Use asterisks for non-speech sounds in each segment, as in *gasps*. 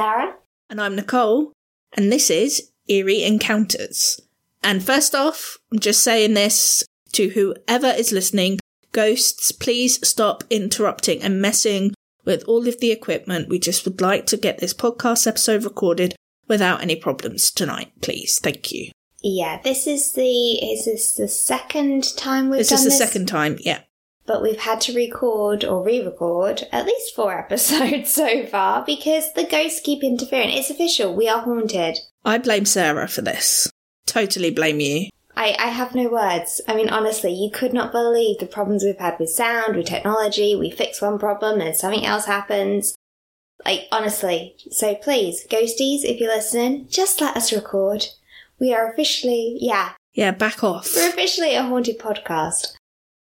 Sarah. And I'm Nicole, and this is Eerie Encounters. And first off, I'm just saying this to whoever is listening ghosts, please stop interrupting and messing with all of the equipment. We just would like to get this podcast episode recorded without any problems tonight, please. Thank you. Yeah, this is the is this the second time we've This done this? This is the second time, yeah. But we've had to record or re-record at least four *laughs* episodes so far because the ghosts keep interfering. It's official. We are haunted. I blame Sarah for this. Totally blame you. I, I have no words. I mean, honestly, you could not believe the problems we've had with sound, with technology. We fix one problem and something else happens. Like, honestly. So please, ghosties, if you're listening, just let us record. We are officially, yeah, Yeah, back off. we're officially a haunted podcast.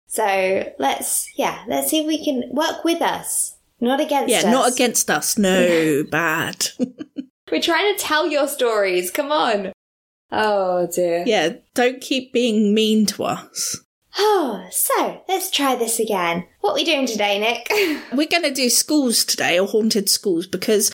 So let's, yeah, let's see if we can work with us, not against Yeah, us. not against us. No, *laughs* bad. *laughs* We're trying to tell your stories. Come on. Oh dear. yeah, don't keep being mean to us. Oh, so let's try this again. What are we doing today, Nick? *laughs* We're going to do schools today, or haunted schools, because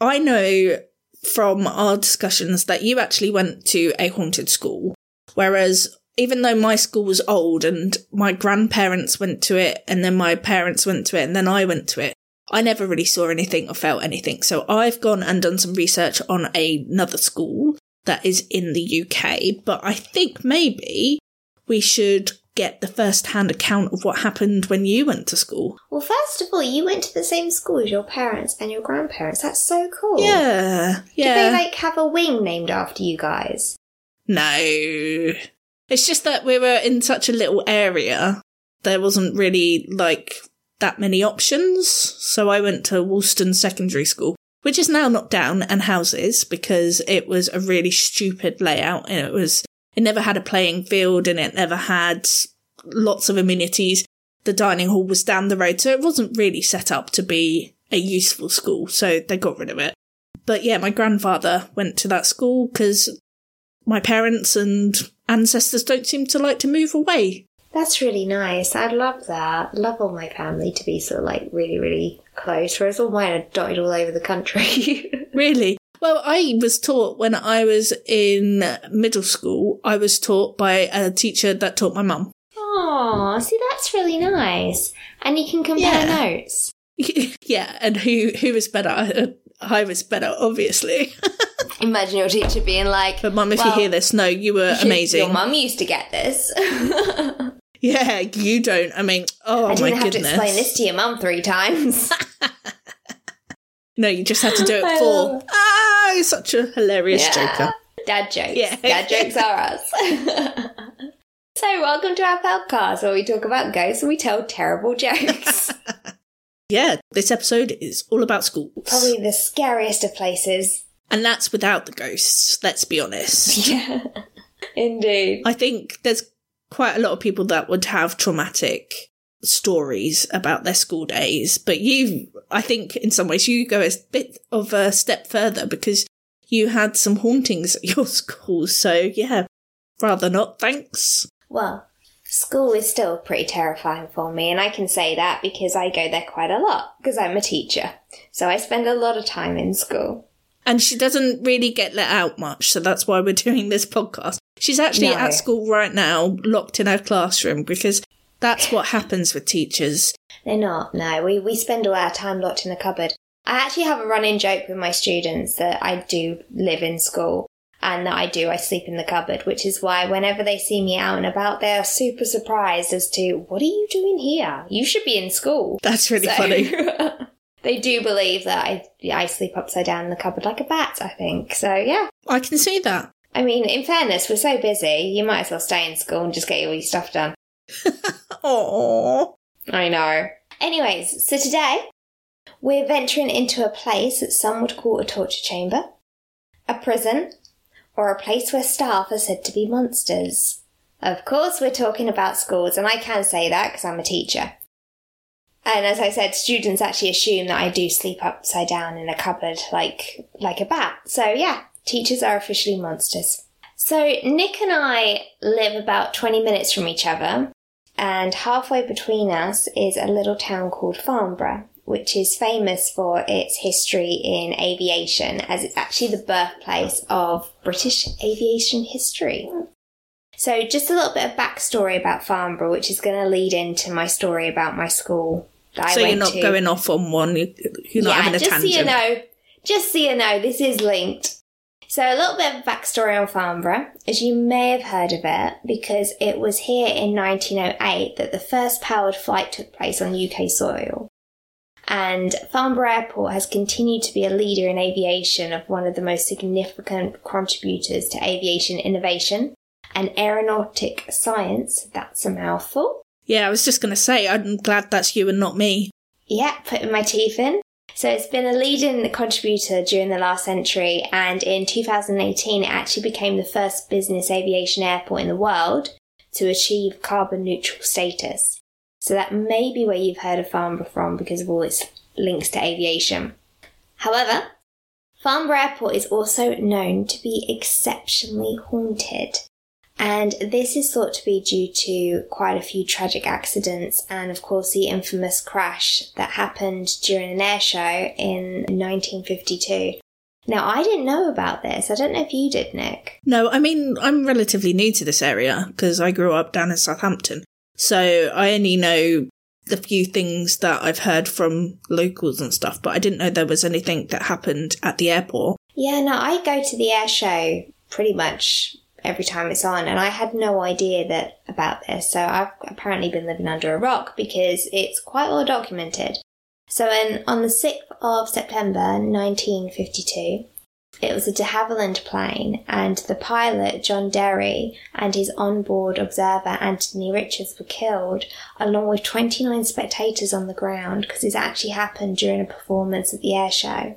I know from our discussions that you actually went to a haunted school. Whereas, even though my school was old and my grandparents went to it, and then my parents went to it, and then I went to it, I never really saw anything or felt anything. So I've gone and done some research on another school that is in the UK, but I think maybe we should get the first hand account of what happened when you went to school. well, first of all, you went to the same school as your parents and your grandparents. That's so cool. Yeah, yeah. Did they like have a wing named after you guys? No. It's just that we were in such a little area. There wasn't really like that many options. So I went to Woolston Secondary School, which is now knocked down and houses because it was a really stupid layout and it was, it never had a playing field and it never had lots of amenities. The dining hall was down the road. So it wasn't really set up to be a useful school. So they got rid of it. But yeah, my grandfather went to that school because my parents and ancestors don't seem to like to move away. That's really nice. I love that. Love all my family to be sort of like really, really close, whereas all mine are dotted all over the country. *laughs* Really? Well, I was taught when I was in middle school, I was taught by a teacher that taught my mum. Oh, see, that's really nice. And you can compare Yeah. notes. *laughs* yeah, and who who was better? I was better, obviously. *laughs* Imagine your teacher being like, But mum, if Well, you hear this, no, you were *laughs* amazing. Your mum used to get this. *laughs* Yeah, you don't. I mean, oh my didn't have goodness. to explain this to your mum three times. No, you just had to do it I for. Ah, you're such a hilarious joker. Dad jokes. Yeah. Dad jokes are us. so, welcome to our podcast where we talk about ghosts and we tell terrible jokes. Yeah, this episode is all about schools. Probably the scariest of places. And that's without the ghosts, let's be honest. *laughs* Yeah. Indeed. I think there's quite a lot of people that would have traumatic stories about their school days, but you, I think in some ways you go a bit of a step further because you had some hauntings at *laughs* your school. So yeah, rather not, thanks. Well, school is still pretty terrifying for me, and I can say that because I go there quite a lot because I'm a teacher. So I spend a lot of time in school. And she doesn't really get let out much, so that's why we're *laughs* doing this podcast. She's actually No. at school right now, locked in her classroom, because that's what happens with teachers. They're not, no. We, we spend all our time locked in a cupboard. I actually have a running joke with my students that I do live in school and that I do, I sleep in the cupboard, which is why whenever they see me out and about, they are super surprised as to, what are you doing here? You should be in school. That's really So- funny. *laughs* they do believe that I, I sleep upside down in the cupboard like a bat, I think. So, yeah. I can see that. I mean, in fairness, we're so busy, you might as well stay in school and just get all your stuff done. *laughs* Aww. I know. Anyways, so today we're venturing into a place that some would call a torture chamber, a prison, or a place where staff are said to be monsters. Of course, we're talking about schools, and I can say that because I'm a teacher. And as I said, students actually assume that I do sleep upside down in a cupboard like like a bat. So yeah, teachers are officially monsters. So Nick and I live about 20 minutes from each other, and halfway between us is a little town called Farnborough. Which is famous for its history in aviation, as it's actually the birthplace of British aviation history. So, just a little bit of backstory about Farnborough, which is going to lead into my story about my school that I so you're not to. going off on one. you- You're not yeah, having a just tangent. so you know, just so you know, this is linked. So a little bit of backstory on Farnborough, as you may have heard of it, because it was here in 1908 that the first powered flight took place on UK soil. And Farnborough Airport has continued to be a leader in aviation of one of the most significant contributors to aviation innovation and aeronautic science. That's a mouthful. Yeah, I was just going to say, I'm glad that's you and not me. Yeah, putting my teeth in. So it's been a leading contributor during the last century, and in 2018, it actually became the first business aviation airport in the world to achieve carbon neutral status. So that may be where you've heard of Farnborough from because of all its links to aviation. However, Farnborough Airport is also known to be exceptionally haunted. And this is thought to be due to quite a few tragic accidents and, of course, the infamous crash that happened during an air show in 1952. Now, I didn't know about this. I don't know if you did, Nick. No, I mean, I'm relatively new to this area because I grew up down in Southampton. So I only know the few things that I've heard from locals and stuff, but I didn't know there was anything that happened at the airport. Yeah, no, I go to the air show pretty much every time it's on, and I had no idea that about this. So I've apparently been living under a rock because it's quite well documented. So in, on the 6th of September 1952, it was a de Havilland plane, and the pilot, John Derry, and his onboard observer, Anthony Richards, were killed, along with 29 spectators on the ground, because this actually happened during a performance at the air show.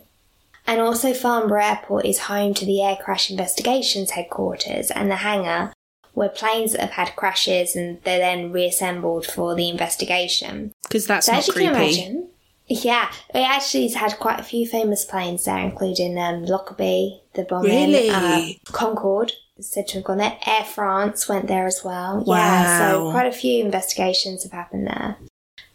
And also, Farnborough Airport is home to the Air Crash Investigations headquarters and the hangar where planes that have had crashes and they're then reassembled for the investigation. Because that's So not as you creepy. can imagine, yeah, it actually has had quite a few famous planes there, including um, Lockerbie, the bomber, Really? uh, Concorde, is said to have gone there. Air France went there as well. Yeah, so quite a few investigations have happened there.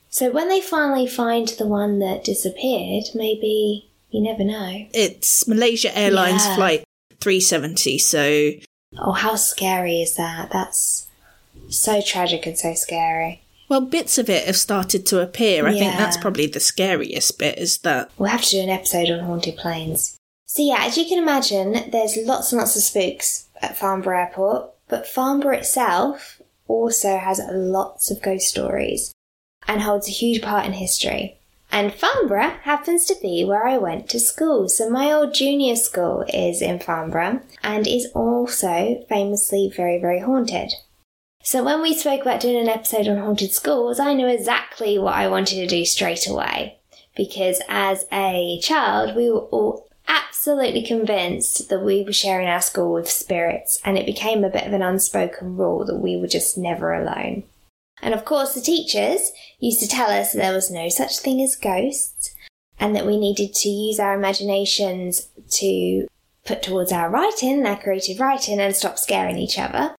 So when they finally find the one that disappeared, maybe you never know. It's Malaysia Airlines Yeah. Flight 370, so Oh, how scary is that? That's so tragic and so scary. Well, bits of it have started to appear. I think that's probably the scariest bit is that We'll have to do an episode on haunted planes. So yeah, as you can imagine, there's lots and lots of spooks at Farnborough Airport, but Farnborough itself also has lots of ghost stories and holds a huge part in history. And Farnborough happens to be where I went to school. So my old junior school is in Farnborough and is also famously very, very haunted. So when we spoke about doing an episode on haunted schools, I knew exactly what I wanted to do straight away. Because as a child, we were all absolutely convinced that we were sharing our school with spirits, and it became a bit of an unspoken rule that we were just never alone. And of course, the teachers used to tell us there was no such thing as ghosts, and that we needed to use our imaginations to put towards our writing, our creative writing, and stop scaring each other.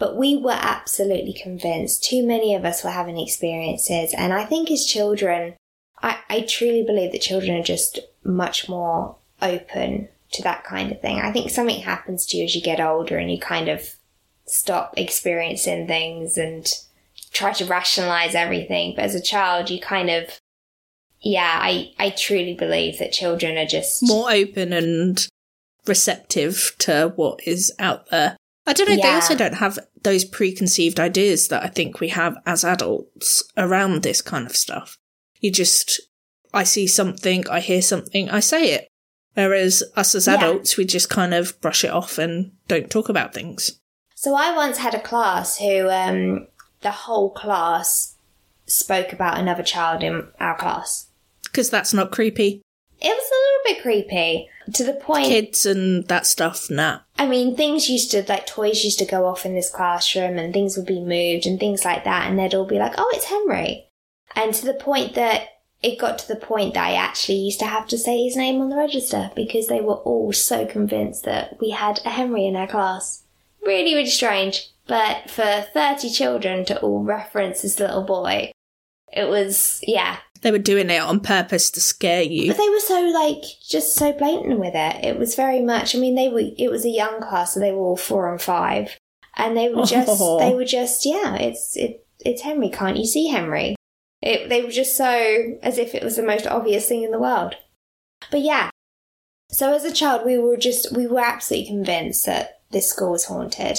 But we were absolutely convinced. Too many of us were having experiences. And I think as children, I, I truly believe that children are just much more open to that kind of thing. I think something happens to you as you get older and you kind of stop experiencing things and try to rationalize everything. But as a child, you kind of, yeah, I, I truly believe that children are just more open and receptive to what is out there. I don't know, they also don't have those preconceived ideas that I think we have as adults around this kind of stuff. You just, I see something, I hear something, I say it. Whereas us as Yeah. adults, we just kind of brush it off and don't talk about things. So I once had a class who um, the whole class spoke about another child in our class. Because that's not creepy. It was a little bit creepy to the point. Kids and that stuff, nah. I mean, things used to like toys used to go off in this classroom, and things would be moved and things like that, and they'd all be like, "Oh, it's Henry," and to the point that it got to the point that I actually used to have to say his name on the register because they were all so convinced that we had a Henry in our class. Really, really strange. But for 30 children to all reference this little boy, it was, yeah, they were doing it on purpose to scare you. But they were so like just so blatant with it. It was very much. I mean, they were. It was a young class, so they were all four and five, and they were just. Oh. They were just. Yeah, it's it. It's Henry. Can't you see Henry? It, they were just so as if it was the most obvious thing in the world. But yeah. So as a child, we were just we were absolutely convinced that this school was haunted,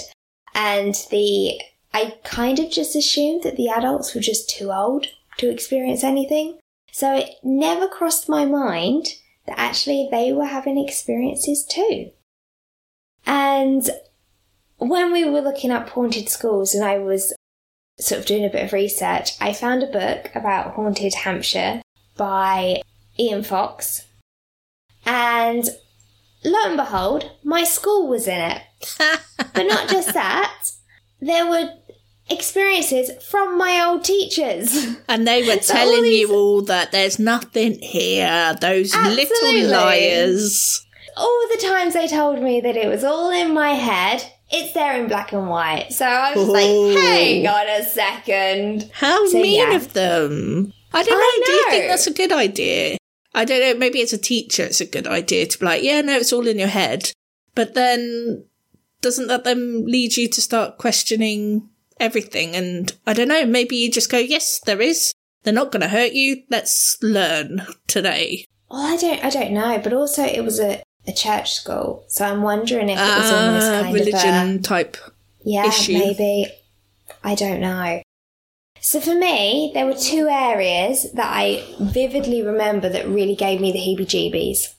and the I kind of just assumed that the adults were just too old to experience anything. So it never crossed my mind that actually they were having experiences too. And when we were looking up haunted schools and I was sort of doing a bit of research, I found a book about haunted Hampshire by Ian Fox. And lo and behold, my school was in it. *laughs* But not just that, there were experiences from my old teachers. And they were *laughs* So all telling these- you all that there's nothing here. Those Absolutely. little liars. all the times they told me that it was all in my head, it's there in black and white. So I was Ooh. like, hang on a second. How So, mean yeah. of them. I don't know. I Do you think that's a good idea? I don't know. Maybe as a teacher, it's a good idea to be like, yeah, no, it's all in your head. But then doesn't that then lead you to start questioning everything? And I don't know. Maybe you just go, yes, there is. They're not going to hurt you. Let's learn today. Well, I don't, I don't know, but also it was a, a church school, so I'm wondering if it was almost Ah, kind religion of a type. yeah, issue. maybe. I don't know. So for me, there were two areas that I vividly remember that really gave me the heebie-jeebies,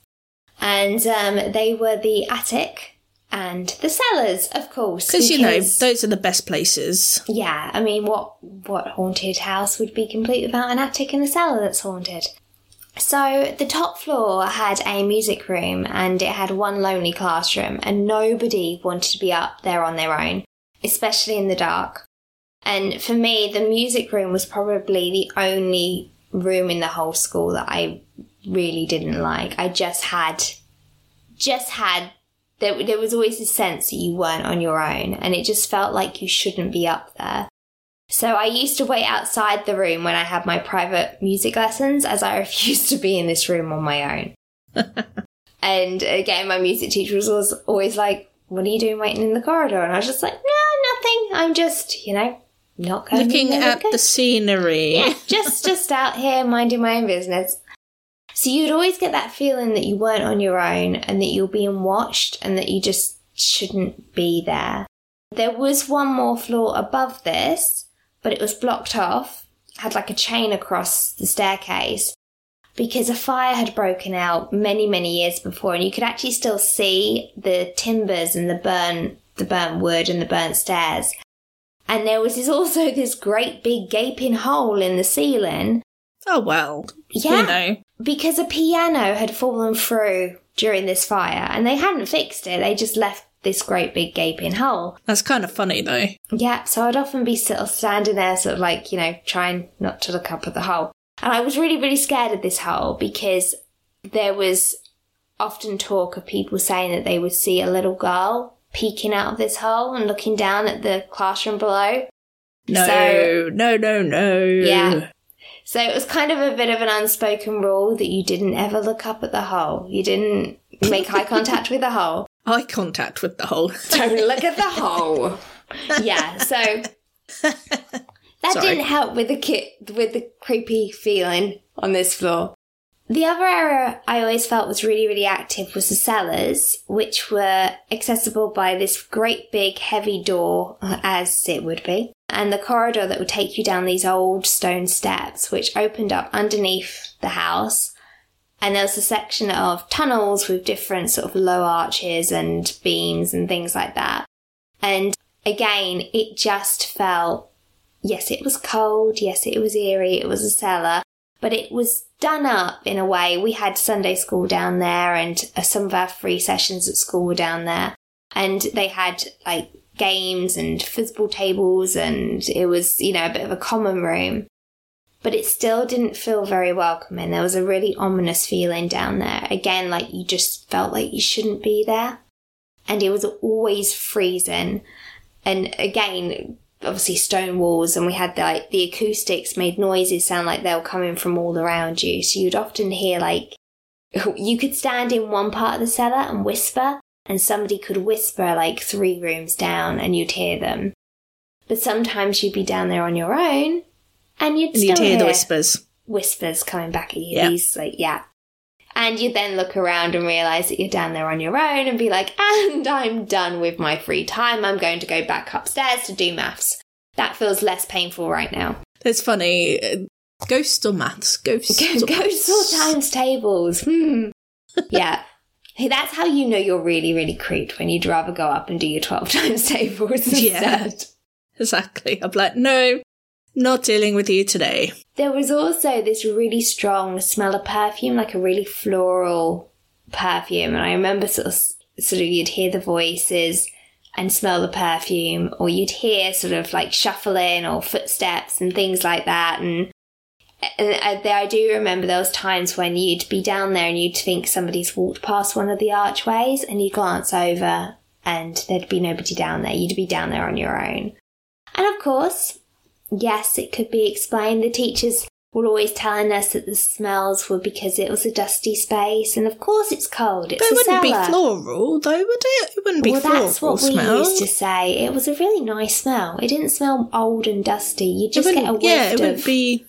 and um, they were the attic and the cellars, of course, Because, you know, those are the best places. Yeah, I mean, what what haunted house would be complete without an attic and a cellar that's haunted? So the top floor had a music room and it had one lonely classroom, and nobody wanted to be up there on their own, especially in the dark. And for me, the music room was probably the only room in the whole school that I really didn't like. I just had, just had there, there was always a sense that you weren't on your own and it just felt like you shouldn't be up there. So I used to wait outside the room when I had my private music lessons as I *laughs* refused to be in this room on my own. *laughs* and again, my music teacher was always, always like, what are you doing waiting in the corridor? And I was just like, no, nothing. I'm just, you know, not going Looking at the scenery. yeah, just just out here minding my own business. So you'd always get that feeling that you weren't on your own and that you're being watched and that you just shouldn't be there. There was one more floor above this, but it was blocked off, had like a chain across the staircase because a fire had broken out many, many years before and you could actually still see the timbers and the burnt the burnt wood and the burnt stairs. And there was *laughs* also this great big gaping hole in the ceiling. Oh, well. Yeah. You know. Because a piano had fallen through during this fire and they hadn't fixed it. They just left this great big gaping hole. That's kind of funny, though. Yeah, so I'd often be sort of standing there, sort of like, you know, trying not to look up at the hole. And I was really, really scared of this hole because there was often talk of people saying that they would see a little girl peeking out of this hole and looking down at the classroom below. No, So- no, no, no. Yeah. So it was kind of a bit of an unspoken rule that you didn't ever look up at the hole. You didn't make eye contact with the hole. *laughs* Eye contact with the hole. *laughs* Don't look at the hole. Yeah, so *laughs* that Sorry. didn't help with the ki- with the creepy feeling on this floor. The other area I always felt was really, really active was the cellars, which were accessible by this great big heavy door, uh, as it would be, and the corridor that would take you down these old stone steps, which opened up underneath the house. And there was a section of tunnels with different sort of low arches and beams and things like that. And again, it just felt, yes, it was cold. Yes, it was eerie. It was a cellar, but it was done up in a way. We had Sunday school down there and some of our free sessions at school were down there. And they had like games and football tables and it was, you know, a bit of a common room. But it still didn't feel very welcoming. There was a really ominous feeling down there. Again, like you just felt like you shouldn't be there. And it was always freezing. And again, obviously stone walls and we had like the acoustics made noises sound like they were coming from all around you. So you'd often hear like *laughs* you could stand in one part of the cellar and whisper and somebody could whisper like three rooms down and you'd hear them. But sometimes you'd be down there on your own and you'd And still you'd hear hear the whispers. whispers coming back at you. Yeah. These like yeah. And you'd then look around and realise that you're down there on your own and be like, *laughs* and I'm done with my free time. I'm going to go back upstairs to do maths. That feels less painful right now. It's funny. Ghosts or maths? Ghosts. *laughs* Ghosts or times tables. Hmm. *laughs* yeah. Hey, that's how you know you're really, really creeped when you'd rather go up and do your 12 *laughs* times tables Yeah. instead. Exactly. I'm like, no, not dealing with you today. There was also this really strong smell of perfume, like a really floral perfume. And I remember sort of, sort of you'd hear the voices and smell the perfume, or you'd hear sort of like shuffling or footsteps and things like that. And I, uh, I do remember those times when you'd be down there and you'd think somebody's walked past one of the archways, and you'd glance over and there'd be nobody down there. You'd be down there on your own. And of course, yes, it could be explained. The teachers were always telling us that the smells were because it was a dusty space, and of course it's cold. It's But it wouldn't cellar. be floral, though, would it? It wouldn't be well, floral that's what we used to say. It was a really nice smell. It didn't smell old and dusty. You just get a whiff yeah, it of. wouldn't be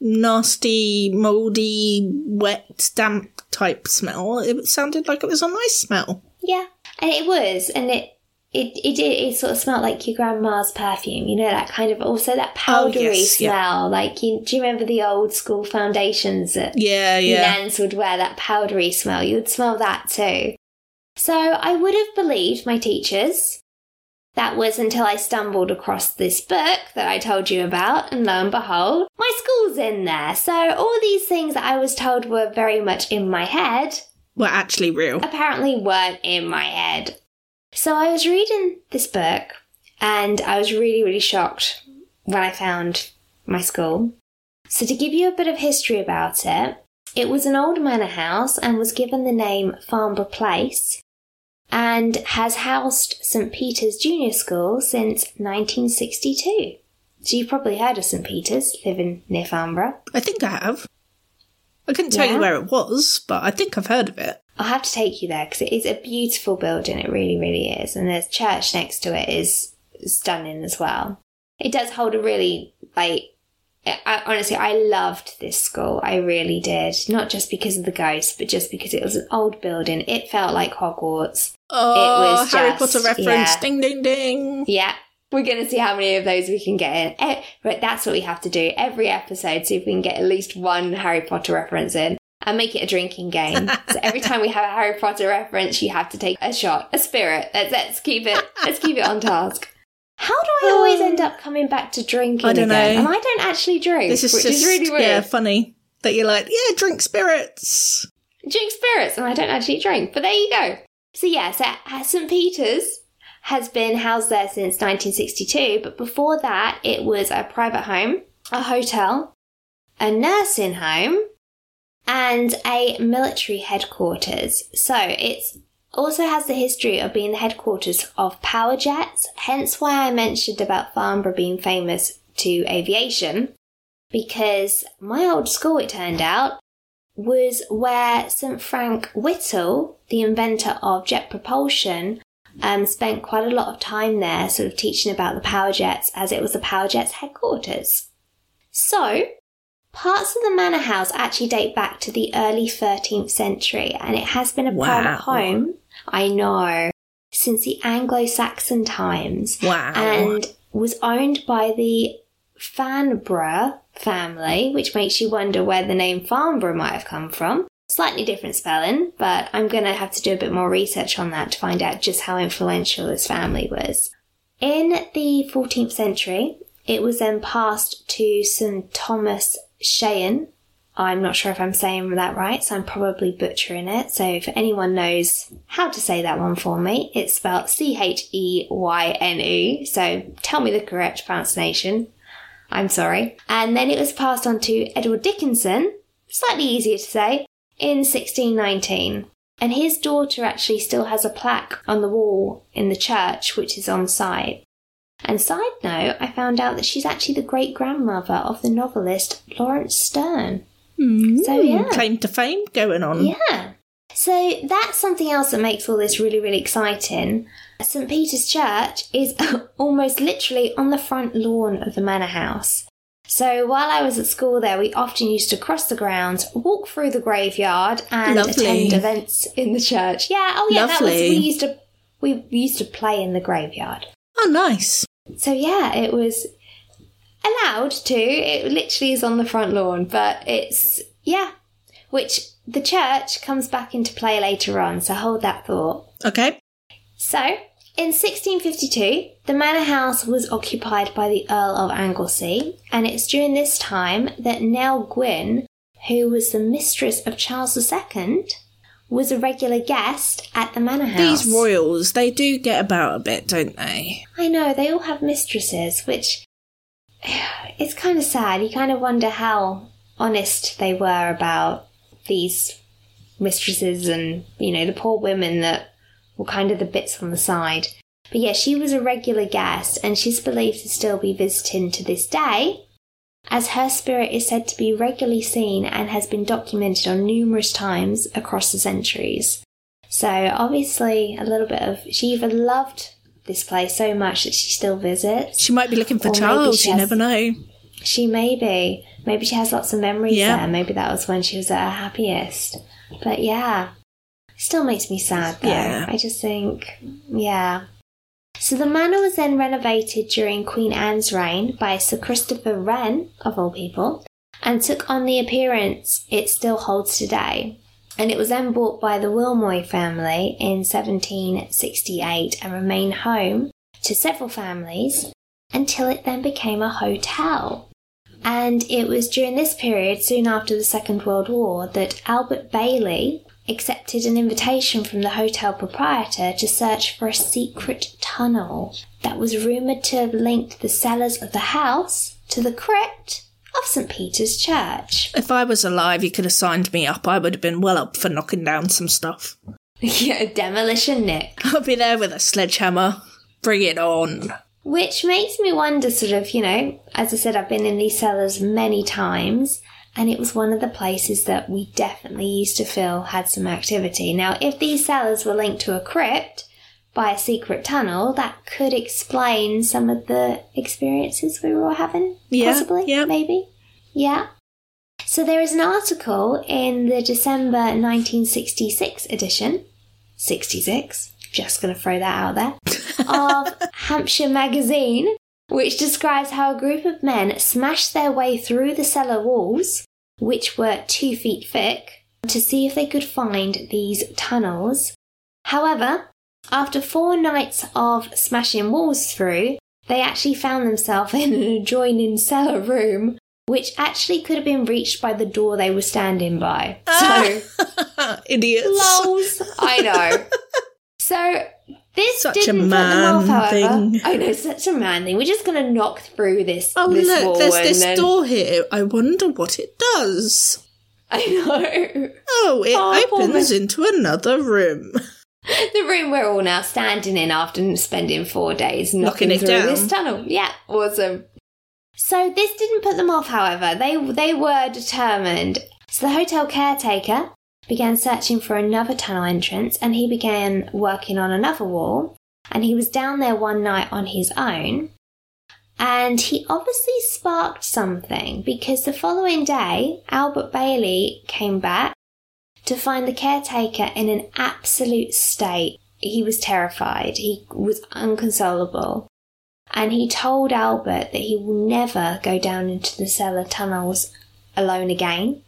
nasty, mouldy, wet, damp type smell. It sounded like it was a nice smell. Yeah, and it was, and it. It, it did it sort of smelled like your grandma's perfume you know that kind of also that powdery Oh, yes, yeah. smell like you, do you remember the old school foundations that Yeah, yeah. nans would wear that powdery smell. You would smell that too. So I would have believed my teachers. That was until I stumbled across this book that I told you about, and lo and behold, my school's in there. So all these things that I was told were very much in my head Were actually real. apparently weren't in my head. So I was reading this book and I was really, really shocked when I found my school. So, to give you a bit of history about it, it was an old manor house and was given the name Farnborough Place and has housed St Peter's Junior School since 1962. So, you've probably heard of St Peter's, living near Farnborough. I think I have. I couldn't tell Yeah? you where it was, but I think I've heard of it. I'll have to take you there because it is a beautiful building. It really, really is. And the church next to it is stunning as well. It does hold a really, like, I, honestly, I loved this school. I really did. Not just because of the ghost, but just because it was an old building. It felt like Hogwarts. Oh, was Harry just- Potter reference. yeah. Ding, ding, ding. Yeah. We're going to see how many of those we can get in. Eh, But that's what we have to do every episode. See if we can get at least one Harry Potter reference in and make it a drinking game. *laughs* so every time we have a Harry Potter reference, you have to take a shot, a spirit. Let's, let's keep it. Let's keep it on task. How do I always end up coming back to drinking I don't again? know. And I don't actually drink, This is which just is really weird. yeah, funny that you're like, yeah, drink spirits. drink spirits and I don't actually drink. But there you go. So yeah, so uh, St. Peter's has been housed there since 1962, but before that it was a private home, a hotel, a nursing home, and a military headquarters. So it's also has the history of being the headquarters of power jets, hence why I mentioned about Farnborough being famous to aviation. Because my old school, it turned out, was where St. Frank Whittle, the inventor of jet propulsion, um, spent quite a lot of time there, sort of teaching about the power jets as it was the power jets headquarters. So, parts of the manor house actually date back to the early 13th century, and it has been a Wow. private home, I know, since the Anglo Saxon times Wow. and was owned by the Farnborough family, which makes you wonder where the name Farnborough might have come from. Slightly different spelling, but I'm going to have to do a bit more research on that to find out just how influential this family was. In the 14th century, it was then passed to St Thomas Cheyenne. I'm not sure if I'm saying that right, so I'm probably butchering it. So if anyone knows how to say that one for me, it's spelled C H E Y N E. So tell me the correct pronunciation. I'm sorry. And then it was passed on to Edward Dickinson, slightly easier to say, in 1619. And his daughter actually still has a plaque on the wall in the church, which is on site. And side note, I found out that she's actually the great grandmother of the novelist Laurence Sterne. Hmm. So, yeah. Claim to fame going on. Yeah. So that's something else that makes all this really, really exciting. St. Peter's Church is *laughs* almost literally on the front lawn of the manor house. So while I was at school there, we often used to cross the grounds, walk through the graveyard, and Lovely. attend events in the church. Yeah, oh yeah, that was we used to we used to play in the graveyard. Oh, nice. So yeah, it was allowed to. It literally is on the front lawn, but it's yeah, which the church comes back into play later on. So hold that thought. Okay. So in 1652, the manor house was occupied by the Earl of Anglesey, and it's during this time that Nell Gwyn, who was the mistress of Charles II, was a regular guest at the manor house. These royals, they do get about a bit, don't they? I know, they all have mistresses, which *sighs* it's kind of sad. You kind of wonder how honest they were about these mistresses and, you know, the poor women that were kind of the bits on the side. But yeah, she was a regular guest and she's believed to still be visiting to this day, as her spirit is said to be regularly seen and has been documented on numerous times across the centuries. So obviously, a little bit of she either loved this place so much that she still visits. She might be looking for Charles, you has- never know. She may be. Maybe she has lots of memories Yeah. there. Maybe that was when she was at her happiest. But yeah, still makes me sad though. Yeah. I just think, yeah. So the manor was then renovated during Queen Anne's reign by Sir Christopher Wren, of all people, and took on the appearance it still holds today. And it was then bought by the Wilmoy family in 1768 and remained home to several families until it then became a hotel. And it was during this period, soon after the Second World War, that Albert Bailey accepted an invitation from the hotel proprietor to search for a secret tunnel that was rumoured to have linked the cellars of the house to the crypt of St. Peter's Church. If I was alive, you could have signed me up. I would have been well up for knocking down some stuff. *laughs* yeah, demolition Nick. I'll be there with a sledgehammer. Bring it on. Which makes me wonder, sort of, you know, as I said, I've been in these cellars many times, and it was one of the places that we definitely used to feel had some activity. Now, if these cellars were linked to a crypt by a secret tunnel, that could explain some of the experiences we were all having, Yeah, possibly, yeah. maybe. Yeah. So there is an article in the December 1966 edition, 66, just going to throw that out there, of *laughs* Hampshire Magazine, which describes how a group of men smashed their way through the cellar walls, which were two feet thick, to see if they could find these tunnels. However, after four nights of smashing walls through, they actually found themselves *laughs* in an adjoining cellar room, which actually could have been reached by the door they were standing by. So, *laughs* Idiots. lols, I know. So this Such didn't put them off, however. thing. I know, such a man thing. We're just going to knock through this. Oh, this look, there's this then- door here. I wonder what it does. I know. Oh, it Oh, opens into another room. *laughs* the room we're all now standing in after spending four days knocking, Knocking it through down. this tunnel. Yeah, awesome. So this didn't put them off, however. They they were determined. So the hotel caretaker began searching for another tunnel entrance, and he began working on another wall. And he was down there one night on his own, and he obviously sparked something because the following day, Albert Bailey came back to find the caretaker in an absolute state. He was terrified. He was unconsolable. And he told Albert that he will never go down into the cellar tunnels alone again.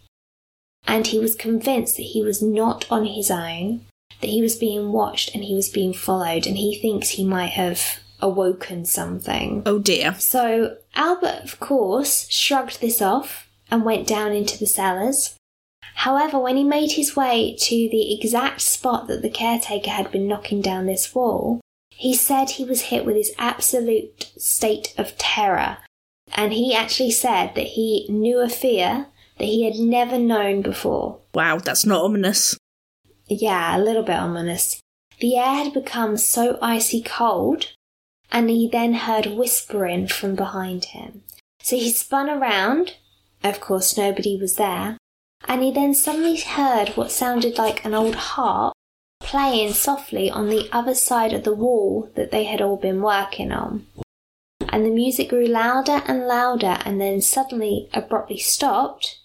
And he was convinced that he was not on his own, that he was being watched and he was being followed, and he thinks he might have awoken something. Oh dear. So Albert, of course, shrugged this off and went down into the cellars. However, when he made his way to the exact spot that the caretaker had been knocking down this wall, he said he was hit with this absolute state of terror. And he actually said that he knew a fear that he had never known before. Wow, that's not ominous. Yeah, a little bit ominous. The air had become so icy cold and he then heard whispering from behind him. So he spun around. Of course, nobody was there. And he then suddenly heard what sounded like an old harp playing softly on the other side of the wall that they had all been working on. And the music grew louder and louder and then suddenly abruptly stopped,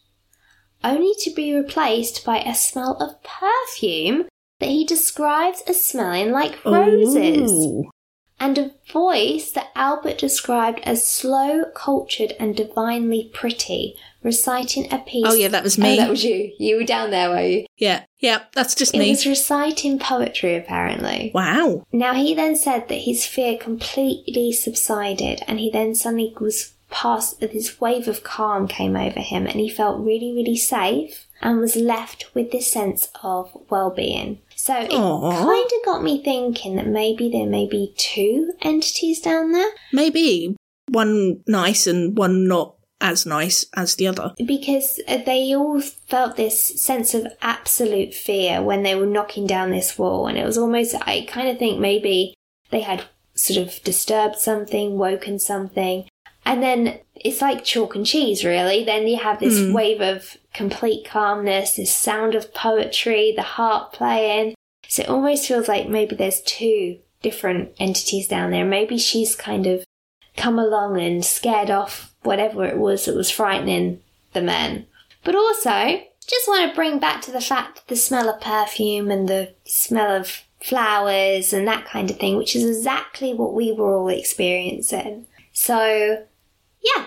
only to be replaced by a smell of perfume that he describes as smelling like roses. Ooh. And a voice that Albert described as slow, cultured, and divinely pretty, reciting a piece. Oh, yeah, that was Oh, me. that was you. You were down there, were you? yeah, yeah, that's just It me. He was reciting poetry, apparently. Wow. Now, he then said that his fear completely subsided, and he then suddenly was past, this wave of calm came over him, and he felt really, really safe and was left with this sense of well being. So it kind of got me thinking that maybe there may be two entities down there Maybe one nice and one not as nice as the other. because uh, they all felt this sense of absolute fear when they were knocking down this wall, and it was almost, I kind of think maybe they had sort of disturbed something, woken something, and then it's like chalk and cheese, really. Then you have this Hmm. wave of complete calmness, this sound of poetry, the harp playing. So it almost feels like maybe there's two different entities down there. Maybe she's kind of come along and scared off whatever it was that was frightening the men. But also, just want to bring back to the fact the smell of perfume and the smell of flowers and that kind of thing, which is exactly what we were all experiencing. So, yeah,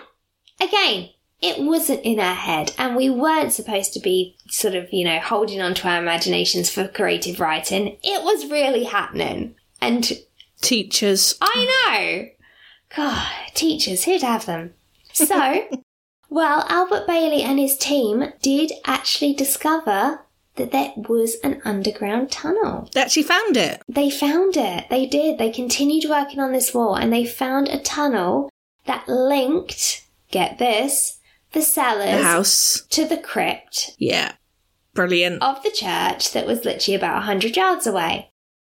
again, it wasn't in our head, and we weren't supposed to be sort of, you know, holding on to our imaginations for creative writing. It was really happening. And Teachers. I know. God, teachers, who'd have them? So, *laughs* well, Albert Bailey and his team did actually discover that there was an underground tunnel. They actually found it. They found it. They did. They continued working on this wall and they found a tunnel that linked, get this, the cellars The house. to the crypt Yeah. Brilliant. of the church that was literally about 100 yards away.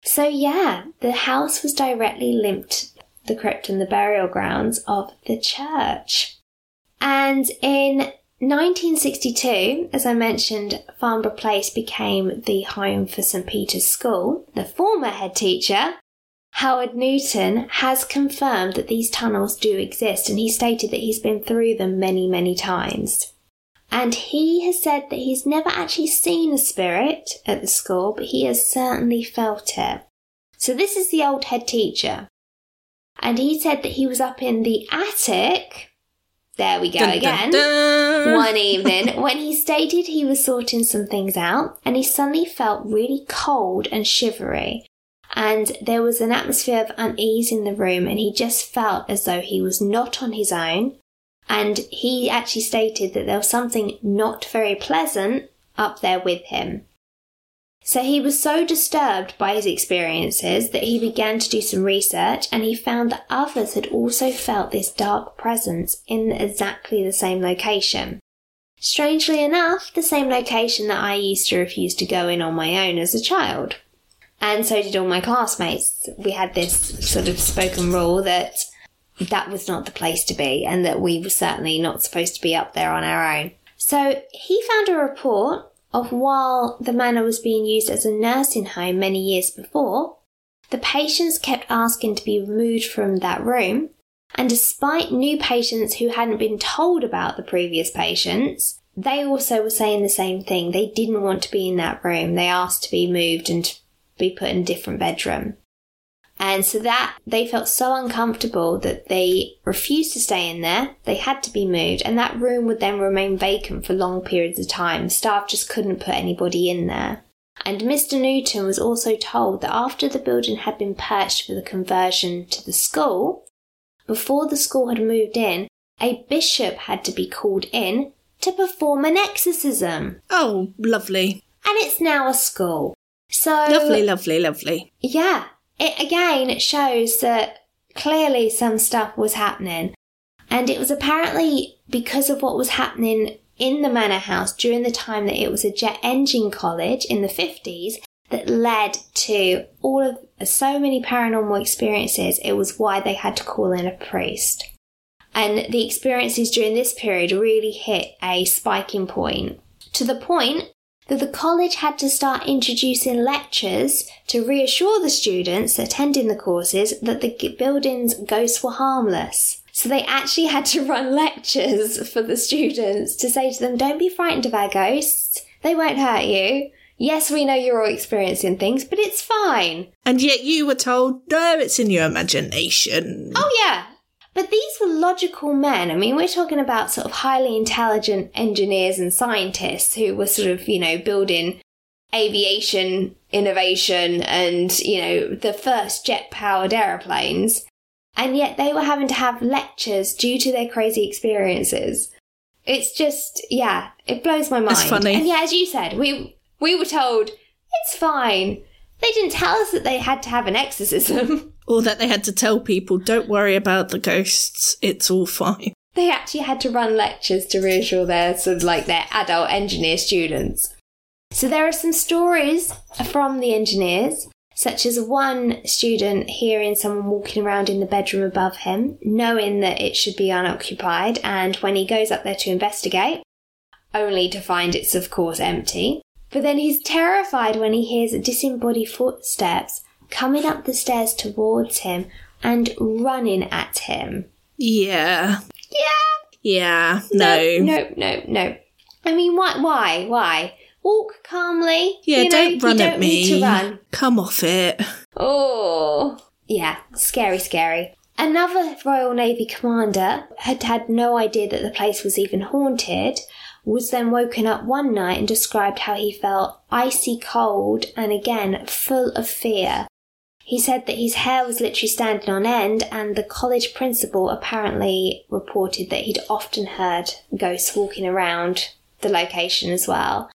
So, yeah, the house was directly linked the crypt and the burial grounds of the church. And in 1962, as I mentioned, Farnborough Place became the home for St Peter's School. The former head teacher, Howard Newton, has confirmed that these tunnels do exist, and he stated that he's been through them many, many times. And he has said that he's never actually seen a spirit at the school, but he has certainly felt it. So this is the old head teacher. And he said that he was up in the attic. There we go Dun, dun, again. dun. One *laughs* evening when he stated he was sorting some things out and he suddenly felt really cold and shivery. And there was an atmosphere of unease in the room and he just felt as though he was not on his own. And he actually stated that there was something not very pleasant up there with him. So he was so disturbed by his experiences that he began to do some research and he found that others had also felt this dark presence in exactly the same location. Strangely enough, the same location that I used to refuse to go in on my own as a child. And so did all my classmates. We had this sort of spoken rule that that was not the place to be and that we were certainly not supposed to be up there on our own. So he found a report of while the manor was being used as a nursing home many years before, the patients kept asking to be removed from that room, and despite new patients who hadn't been told about the previous patients, they also were saying the same thing. They didn't want to be in that room. They asked to be moved and be put in a different bedroom. And so that they felt so uncomfortable that they refused to stay in there. They had to be moved, and that room would then remain vacant for long periods of time. Staff just couldn't put anybody in there. And Mr. Newton was also told that after the building had been purchased for the conversion to the school, before the school had moved in, a bishop had to be called in to perform an exorcism. Oh, lovely. And it's now a school. So Lovely, lovely, lovely. yeah, it again shows that clearly some stuff was happening. And it was apparently because of what was happening in the manor house during the time that it was a jet engine college in the 50s that led to all of so many paranormal experiences. It was why they had to call in a priest. And the experiences during this period really hit a spiking point to the point that the college had to start introducing lectures to reassure the students attending the courses that the building's ghosts were harmless. So they actually had to *laughs* run lectures for the students to say to them, don't be frightened of our ghosts. They won't hurt you. Yes, we know you're all experiencing things, but it's fine. And yet you were told, no, it's in your imagination. Oh, yeah. But these were logical men. I mean, we're talking about sort of highly intelligent engineers and scientists who were sort of, you know, building aviation innovation and, you know, the first jet powered aeroplanes. And yet they were having to have lectures due to their crazy experiences. It's just, yeah, it blows my mind. That's funny. And yeah, as you said, we, we were told, it's fine. They didn't tell us that they had to have an exorcism. *laughs* Or that they had to tell people, don't worry about the ghosts, it's all fine. They actually had to run lectures to reassure their sort of like their adult engineer students. So there are some stories from the engineers, such as one student hearing someone walking around in the bedroom above him, knowing that it should be unoccupied, and when he goes up there to investigate, only to find it's of course empty. But then he's terrified when he hears disembodied footsteps coming up the stairs towards him and running at him. Yeah. Yeah. Yeah. No. No, no, no. I mean, why? Why? Why? Walk calmly. Yeah, you know, don't run you don't at me. Need to run. Come off it. Oh, yeah, scary, scary. Another Royal Navy commander had had no idea that the place was even haunted, was then woken up one night and described how he felt icy cold and again full of fear. He said that his hair was literally standing on end, and the college principal apparently reported that he'd often heard ghosts walking around the location as well.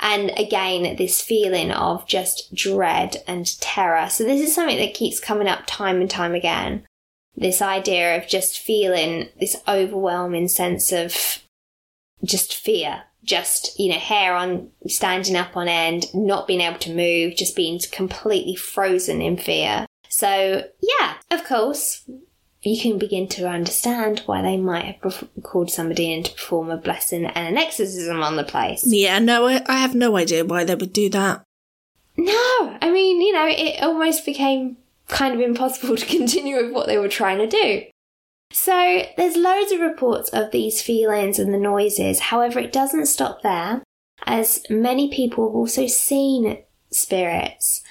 And again, this feeling of just dread and terror. So, this is something that keeps coming up time and time again. This idea of just feeling this overwhelming sense of just fear just, you know, hair on, standing up on end, not being able to move, just being completely frozen in fear. So, yeah, of course, you can begin to understand why they might have called somebody in to perform a blessing and an exorcism on the place. Yeah, no, I, I have no idea why they would do that. No, I mean, you know, it almost became kind of impossible *laughs* to continue with what they were trying to do. So there's loads of reports of these feelings and the noises. However, it doesn't stop there, as many people have also seen spirits.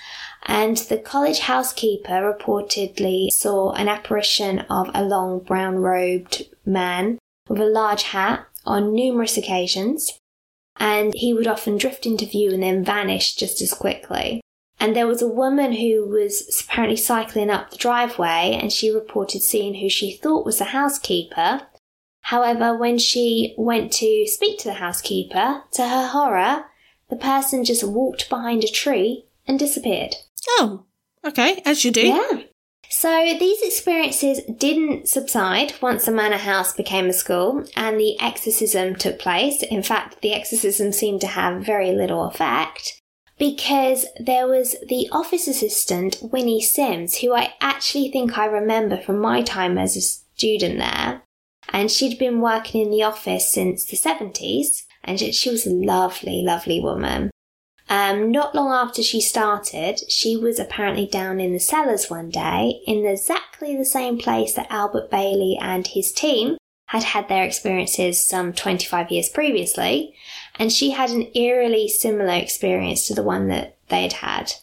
And the college housekeeper reportedly saw an apparition of a long brown robed man with a large hat on numerous occasions. And he would often drift into view and then vanish just as quickly. And there was a woman who was apparently cycling up the driveway and she reported seeing who she thought was the housekeeper. However, when she went to speak to the housekeeper, to her horror, the person just walked behind a tree and disappeared. Oh, okay, as you do. Yeah. So these experiences didn't subside once the manor house became a school and the exorcism took place. In fact, the exorcism seemed to have very little effect because there was the office assistant, Winnie Sims, who I actually think I remember from my time as a student there. And she'd been working in the office since the 70s, and she was a lovely, lovely woman. Um, not long after she started, she was apparently down in the cellars one day in exactly the same place that Albert Bailey and his team had had their experiences some 25 years previously, and she had an eerily similar experience to the one that they'd had.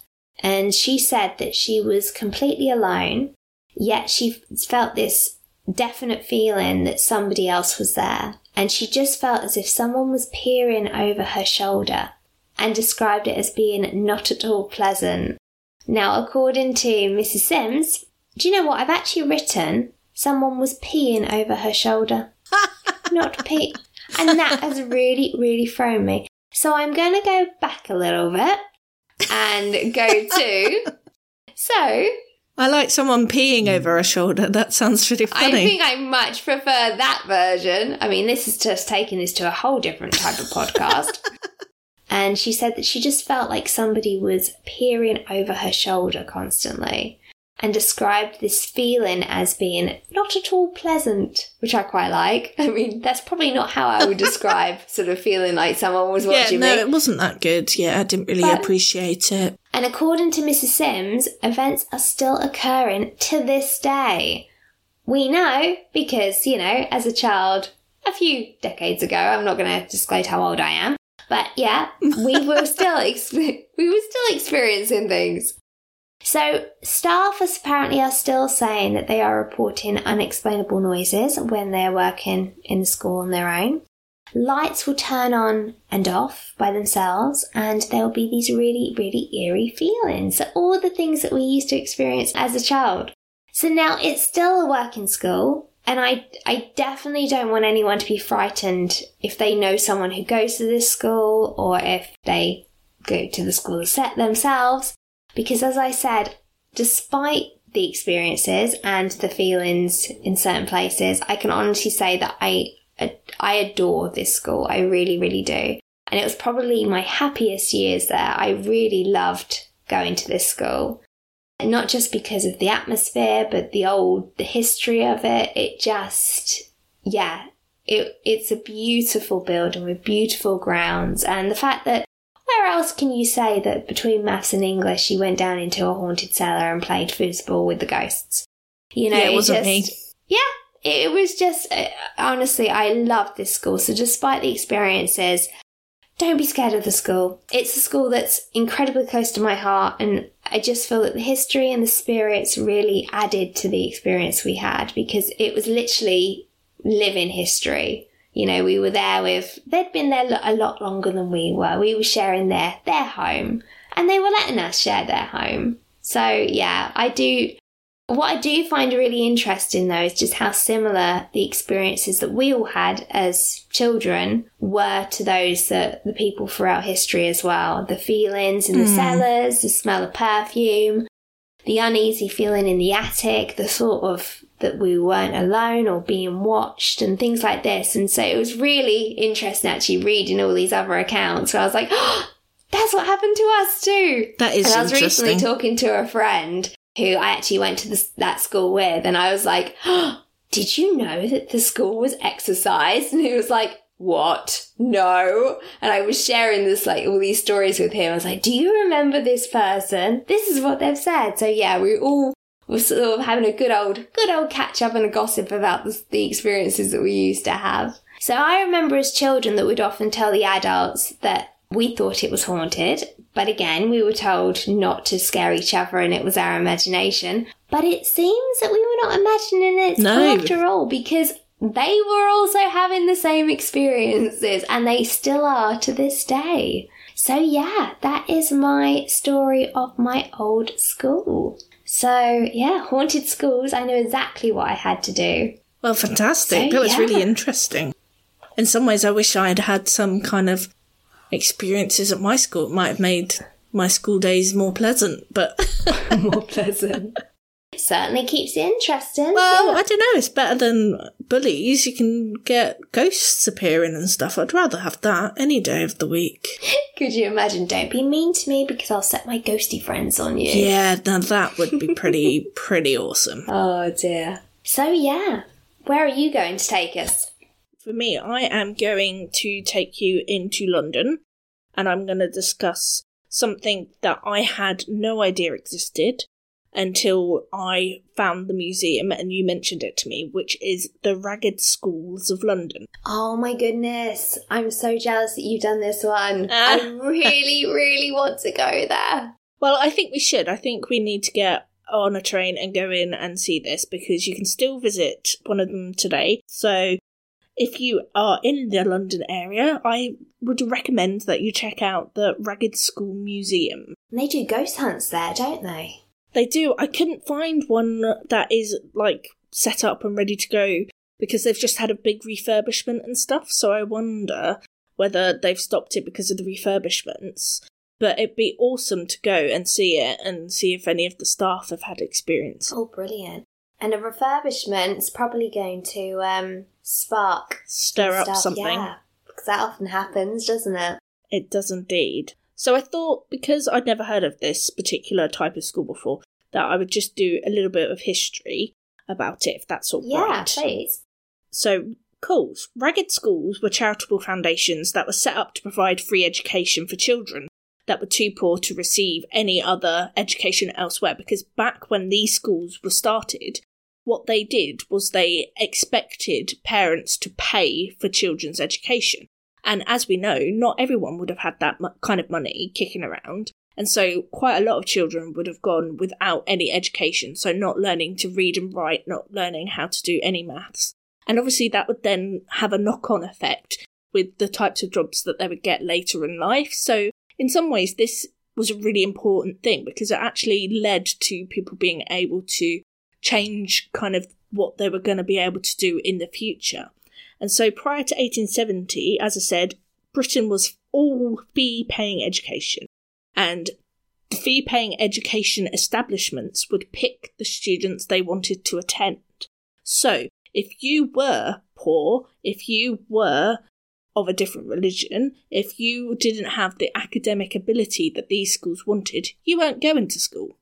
And she said that she was completely alone, yet she felt this definite feeling that somebody else was there. And she just felt as if someone was peering over her shoulder and described it as being not at all pleasant. Now, according to Mrs. Sims, do you know what? I've actually written someone was peeing over her shoulder. *laughs* not pee. And that has really, really thrown me. So I'm going to go back a little bit and go to. *laughs* So. I like someone peeing mm. over a shoulder. That sounds really funny. I think I much prefer that version. I mean, this is just taking this to a whole different type of podcast. *laughs* And she said that she just felt like somebody was peering over her shoulder constantly and described this feeling as being not at all pleasant, which I quite like. *laughs* I mean, that's probably not how I would describe *laughs* sort of feeling like someone was watching Yeah, no, me. it wasn't that good. Yeah, I didn't really But- appreciate it. And according to Mrs. Sims, events are still occurring to this day. We know because, you know, as a child a few decades ago, I'm not going to disclose how old I am, but yeah, we were *laughs* still ex- we were still experiencing things. So, staffers apparently are still saying that they are reporting unexplainable noises when they're working in the school on their own. Lights will turn on and off by themselves, and there will be these really, really eerie feelings. So all the things that we used to experience as a child. So now it's still a working school, and I, I definitely don't want anyone to be frightened if they know someone who goes to this school or if they go to the school set themselves. Because as I said, despite the experiences and the feelings in certain places, I can honestly say that I I adore this school. I really, really do. And it was probably my happiest years there. I really loved going to this school. Not just because of the atmosphere, but the old, the history of it. It just, yeah, it, it's a beautiful building with beautiful grounds. And the fact that where else can you say that between maths and English you went down into a haunted cellar and played foosball with the ghosts? You know, Yeah, it wasn't me. Yeah, it was just uh, honestly, I loved this school. So despite the experiences, don't be scared of the school. It's a school that's incredibly close to my heart, and I just feel that the history and the spirits really added to the experience we had because it was literally living history. You know, we were there with, they'd been there a lot longer than we were. We were sharing their, their home and they were letting us share their home. So yeah, I do, what I do find really interesting though is just how similar the experiences that we all had as children were to those that the people throughout history as well. The feelings in the hmm. cellars, the smell of perfume, the uneasy feeling in the attic, the thought of that we weren't alone or being watched and things like this. And so it was really interesting actually reading all these other accounts where I was like, oh, *gasps* that's what happened to us too. That is and I was recently talking to a friend who I actually went to this, that school with, and I was like, oh, *gasps* "Did you know that the school was exercised?" And he was like, "What? No." And I was sharing this like all these stories with him. I was like, "Do you remember this person? This is what they've said." So yeah, we all were sort of having a good old, good old catch up and a gossip about the, the experiences that we used to have. So I remember as children that we'd often tell the adults that we thought it was haunted, but again, we were told not to scare each other and it was our imagination. But it seems that we were not imagining it No. after all because they were also having the same experiences and they still are to this day. So, yeah, that is my story of my old school. So, yeah, haunted schools, I know exactly what I had to do. Well, fantastic. So, that was really interesting. In some ways, I wish I had had some kind of experiences at my school. It might have made my school days more pleasant, but *laughs* More pleasant. Certainly keeps it interesting. well, yeah. I don't know. It's better than bullies. You can get ghosts appearing and stuff. I'd rather have that any day of the week. *laughs* Could you imagine? Don't be mean to me because I'll set my ghosty friends on you. Yeah, now that would be pretty, *laughs* pretty awesome. Oh dear. So yeah, where are you going to take us? For me, I am going to take you into London and I'm going to discuss something that I had no idea existed until I found the museum and you mentioned it to me, which is the Ragged Schools of London. Oh my goodness, I'm so jealous that you've done this one. Ah. I really, *laughs* really want to go there. Well, I think we should. I think we need to get on a train and go in and see this because you can still visit one of them today. So if you are in the London area, I would recommend that you check out the Ragged School Museum. They do ghost hunts there, don't they? They do. I couldn't find one that is like set up and ready to go because they've just had a big refurbishment and stuff. So I wonder whether they've stopped it because of the refurbishments. But it'd be awesome to go and see it and see if any of the staff have had experience. Oh, brilliant. And a refurbishment's probably going to um, spark Stir up stuff, something. Yeah, because that often happens, doesn't it? It does indeed. So I thought, because I'd never heard of this particular type of school before, that I would just do a little bit of history about it, if that's all Yeah, right. please. So, Coles. Ragged schools were charitable foundations that were set up to provide free education for children that were too poor to receive any other education elsewhere. Because back when these schools were started, what they did was they expected parents to pay for children's education. And as we know, not everyone would have had that kind of money kicking around. And so quite a lot of children would have gone without any education. So not learning to read and write, not learning how to do any maths. And obviously that would then have a knock on effect with the types of jobs that they would get later in life. So in some ways, this was a really important thing because it actually led to people being able to change kind of what they were going to be able to do in the future. And so prior to 1870, as I said, Britain was all fee paying education. And the fee paying education establishments would pick the students they wanted to attend. So if you were poor, if you were of a different religion, if you didn't have the academic ability that these schools wanted, you weren't going to school,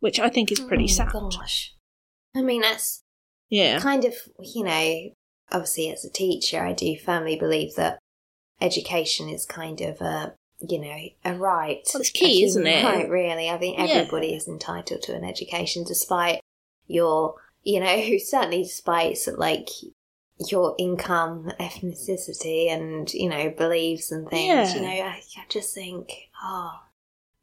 which I think is pretty Oh, sad. Gosh. I mean, that's Yeah. kind of, you know, obviously as a teacher, I do firmly believe that education is kind of a, you know, a right. Well, it's key, isn't it? Right, really. I think Yeah. everybody is entitled to an education despite your, you know, *laughs* certainly despite like your income, ethnicity, and, you know, beliefs and things. Yeah. You know, I, I just think, oh,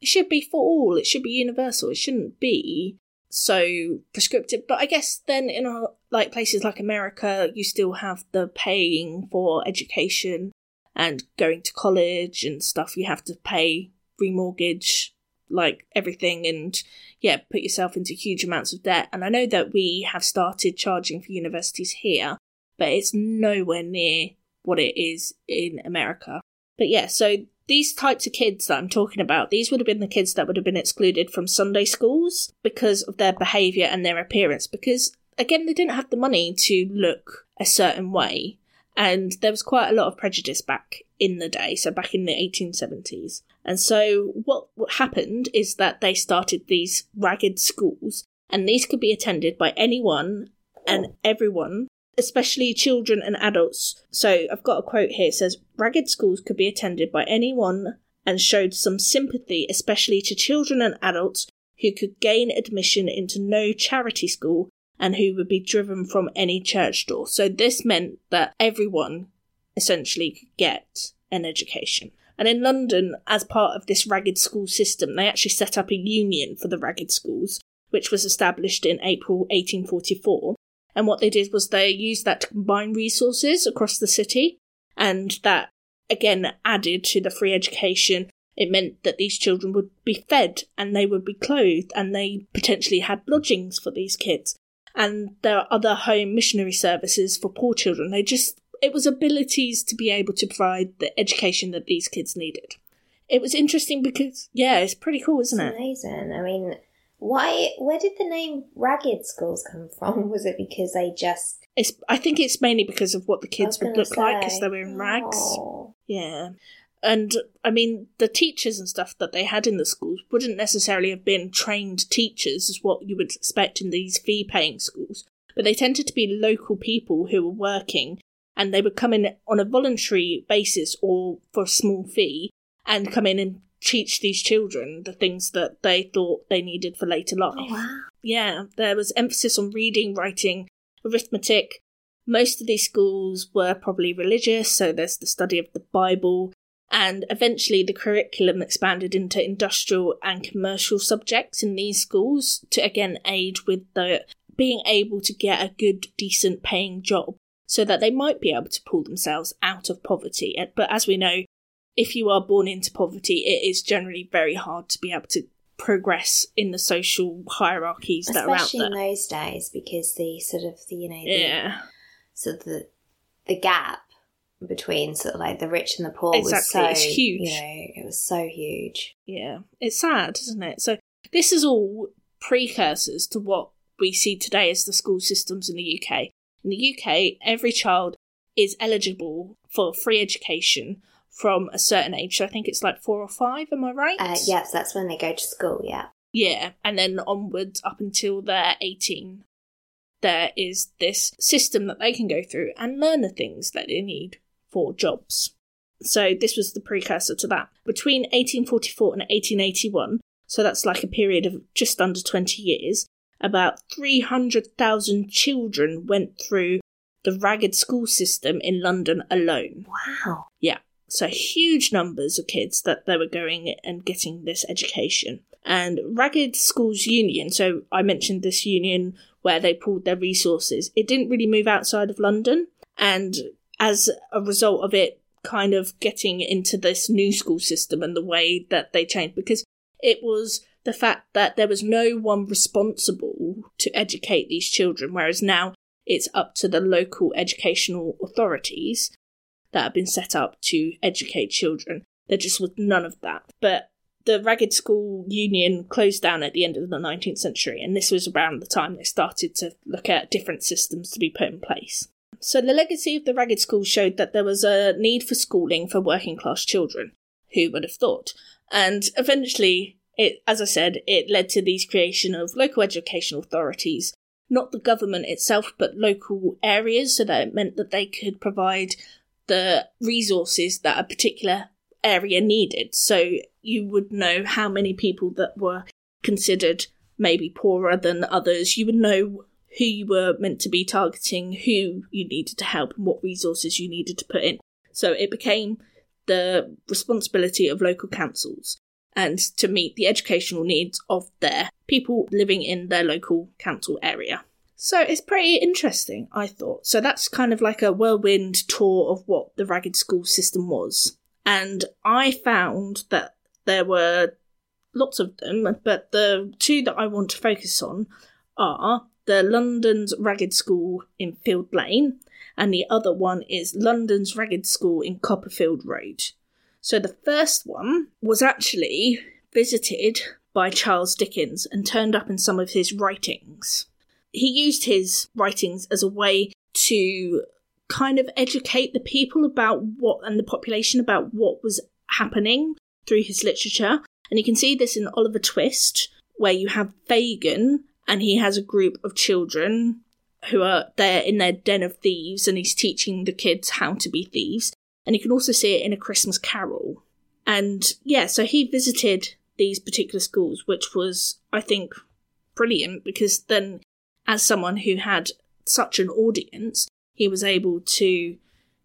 It should be for all. It should be universal. It shouldn't be so prescriptive. But I guess then in a, like places like America, you still have the paying for education and going to college and stuff. You have to pay remortgage like everything and yeah, put yourself into huge amounts of debt. And I know that we have started charging for universities here, but it's nowhere near what it is in America. But yeah, so these types of kids that I'm talking about, these would have been the kids that would have been excluded from Sunday schools because of their behaviour and their appearance. Because again, they didn't have the money to look a certain way. And there was quite a lot of prejudice back in the day, so back in the 1870s. And so what, happened is that they started these ragged schools, and these could be attended by anyone and everyone especially children and adults. So I've got a quote here. It says, Ragged schools could be attended by anyone and showed some sympathy, especially to children and adults who could gain admission into no charity school and who would be driven from any church door. So this meant that everyone essentially could get an education. And in London, as part of this ragged school system, they actually set up a union for the ragged schools, which was established in April 1844. And what they did was they used that to combine resources across the city, and that again added to the free education. It meant that these children would be fed and they would be clothed, and they potentially had lodgings for these kids. And there are other home missionary services for poor children. They just, it was abilities to be able to provide the education that these kids needed. It was interesting because, yeah, it's pretty cool, isn't It's it? amazing. I mean, why? Where did the name Ragged Schools come from? *laughs* Was it because they just It's, I think it's mainly because of what the kids would look like because they were in rags. oh. Yeah. And I mean, the teachers and stuff that they had in the schools wouldn't necessarily have been trained teachers, as what you would expect in these fee paying schools, but they tended to be local people who were working and they would come in on a voluntary basis or for a small fee and come in and teach these children the things that they thought they needed for later oh, life Oh, wow. yeah, there was emphasis on reading, writing, arithmetic. Most of these schools were probably religious, so there's the study of the Bible, and eventually the curriculum expanded into industrial and commercial subjects in these schools to again aid with the being able to get a good, decent paying job so that they might be able to pull themselves out of poverty. But as we know, if you are born into poverty, it is generally very hard to be able to progress in the social hierarchies that are out Especially in those days, because the sort of the you know the, Yeah, of the the gap between sort of like the rich and the poor was so it's huge. You know, it was so huge. yeah. It's sad, isn't it? So this is all precursors to what we see today as the school systems in the UK. In the UK, every child is eligible for free education from a certain age. So I think it's like four or five, am I right? Uh, yes, that's when they go to school, yeah. Yeah, and then onwards up until they're 18, there is this system that they can go through and learn the things that they need for jobs. So this was the precursor to that. Between 1844 and 1881, so that's like a period of just under 20 years, about 300,000 children went through the ragged school system in London alone. Wow. Yeah. So huge numbers of kids that they were going and getting this education. And Ragged Schools Union, so I mentioned this union where they pulled their resources, it didn't really move outside of London. And as a result of it kind of getting into this new school system and the way that they changed, because it was the fact that there was no one responsible to educate these children, whereas now it's up to the local educational authorities that have been set up to educate children. There just was none of that. But the Ragged School Union closed down at the end of the 19th century, and this was around the time they started to look at different systems to be put in place. So the legacy of the Ragged School showed that there was a need for schooling for working class children. Who would have thought? And eventually, it, as I said, it led to these creation of local educational authorities, not the government itself, but local areas, so that it meant that they could provide the resources that a particular area needed. So you would know how many people that were considered maybe poorer than others. You would know who you were meant to be targeting, who you needed to help, and what resources you needed to put in. So it became the responsibility of local councils and to meet the educational needs of their people living in their local council area. So it's pretty interesting, I thought. So that's kind of like a whirlwind tour of what the ragged school system was. And I found that there were lots of them, but the two that I want to focus on are the London's Ragged School in Field Lane, and the other one is London's Ragged School in Copperfield Road. So the first one was actually visited by Charles Dickens and turned up in some of his writings. He used his writings as a way to kind of educate the people about what and the population about what was happening through his literature. And you can see this in Oliver Twist, where you have Fagin and he has a group of children who are there in their den of thieves and he's teaching the kids how to be thieves. And you can also see it in A Christmas Carol. And yeah, so he visited these particular schools, which was, I think, brilliant because then, as someone who had such an audience, he was able to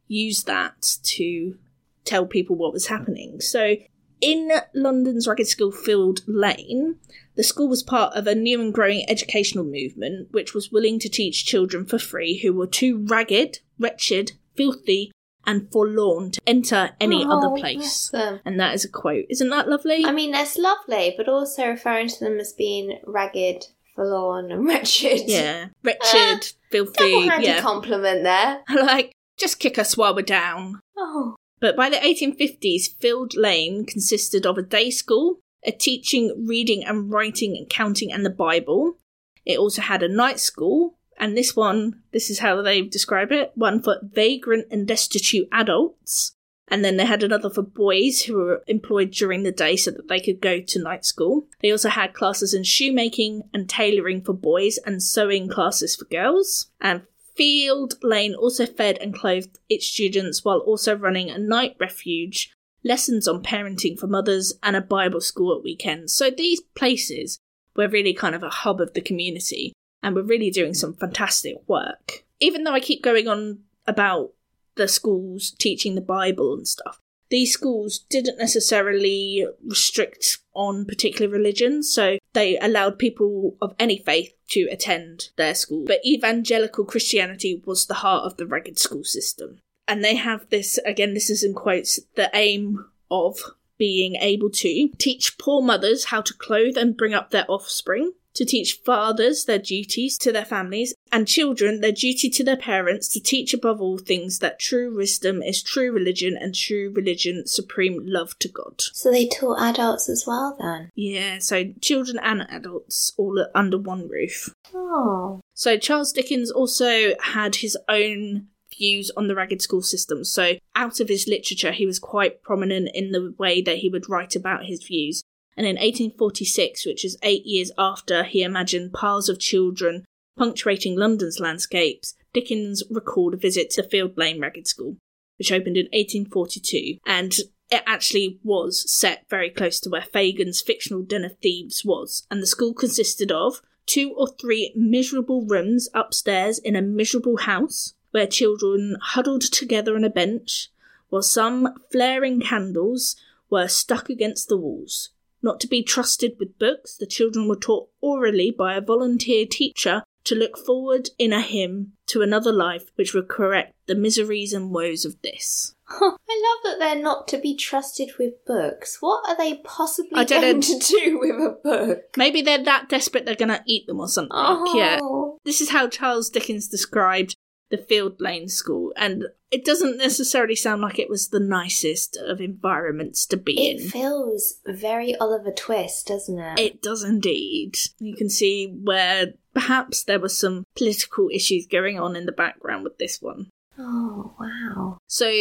use that to tell people what was happening. So, in London's Ragged School Field Lane, the school was part of a new and growing educational movement which was willing to teach children for free who were too ragged, wretched, filthy, and forlorn to enter any Oh, other place. And that is a quote. Isn't that lovely? I mean, that's lovely, but also referring to them as being ragged, forlorn, and *laughs* wretched. yeah. Wretched, uh, filthy. Double-handed Yeah. compliment there. *laughs* like, just kick us while we're down. Oh, But by the 1850s, Field Lane consisted of a day school, a teaching reading and writing and counting and the Bible. It also had a night school, and this one, this is how they describe it one for vagrant and destitute adults. And then they had another for boys who were employed during the day so that they could go to night school. They also had classes in shoemaking and tailoring for boys and sewing classes for girls. And Field Lane also fed and clothed its students while also running a night refuge, lessons on parenting for mothers, and a Bible school at weekends. So these places were really kind of a hub of the community and were really doing some fantastic work. Even though I keep going on about the schools teaching the Bible and stuff, these schools didn't necessarily restrict on particular religions, so they allowed people of any faith to attend their school. But evangelical Christianity was the heart of the ragged school system. And they have this, again, this is in quotes, the aim of being able to teach poor mothers how to clothe and bring up their offspring, to teach fathers their duties to their families, and children their duty to their parents, to teach above all things that true wisdom is true religion and true religion supreme love to God. so they taught adults as well then. Yeah, so children and adults all under one roof. Oh, So Charles Dickens also had his own views on the ragged school system. So, out of his literature, he was quite prominent in the way that he would write about his views. And in 1846, which is eight years after he imagined piles of children punctuating London's landscapes, Dickens recalled a visit to Field Lane Ragged School, which opened in 1842. And it actually was set very close to where Fagin's fictional Den of Thieves was. And the school consisted of two or three miserable rooms upstairs in a miserable house where children huddled together on a bench, while some flaring candles were stuck against the walls. Not to be trusted with books, the children were taught orally by a volunteer teacher to look forward in a hymn to another life which would correct the miseries and woes of this. I love that they're not to be trusted with books. What are they possibly I don't going know. to do with a book? Maybe they're that desperate they're gonna eat them or something. Oh, Yeah. This is how Charles Dickens described the Field Lane School, and it doesn't necessarily sound like it was the nicest of environments to be It in. It feels very Oliver Twist, doesn't it? It does indeed. You can see where perhaps there were some political issues going on in the background with this one. Oh, wow. So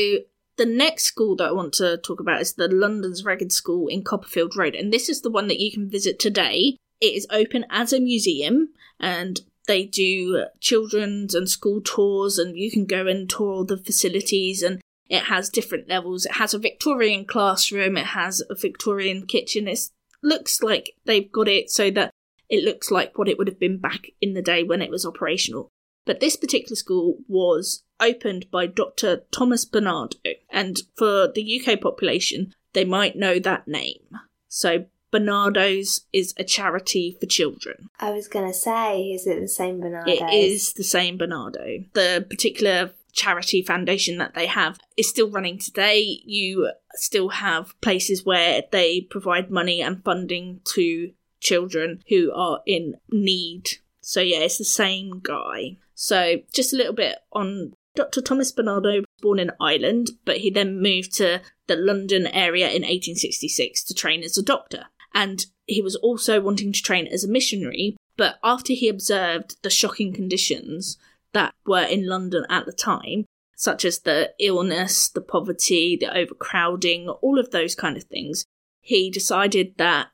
the next school that I want to talk about is the London's Ragged School in Copperfield Road, and this is the one that you can visit today. It is open as a museum, and they do children's and school tours, and you can go and tour all the facilities. And it has different levels. It has a Victorian classroom. It has a Victorian kitchen. It looks like they've got it so that it looks like what it would have been back in the day when it was operational. But this particular school was opened by Dr. Thomas Barnardo, and for the UK population, they might know that name. So, Barnardo's is a charity for children. I was going to say, is it the same Barnardo? It is the same Barnardo. The particular charity foundation that they have is still running today. You still have places where they provide money and funding to children who are in need. So, yeah, it's the same guy. So, just a little bit on Dr. Thomas Barnardo was born in Ireland, but he then moved to the London area in 1866 to train as a doctor. And he was also wanting to train as a missionary, but after he observed the shocking conditions that were in London at the time, such as the illness, the poverty, the overcrowding, all of those kind of things, he decided that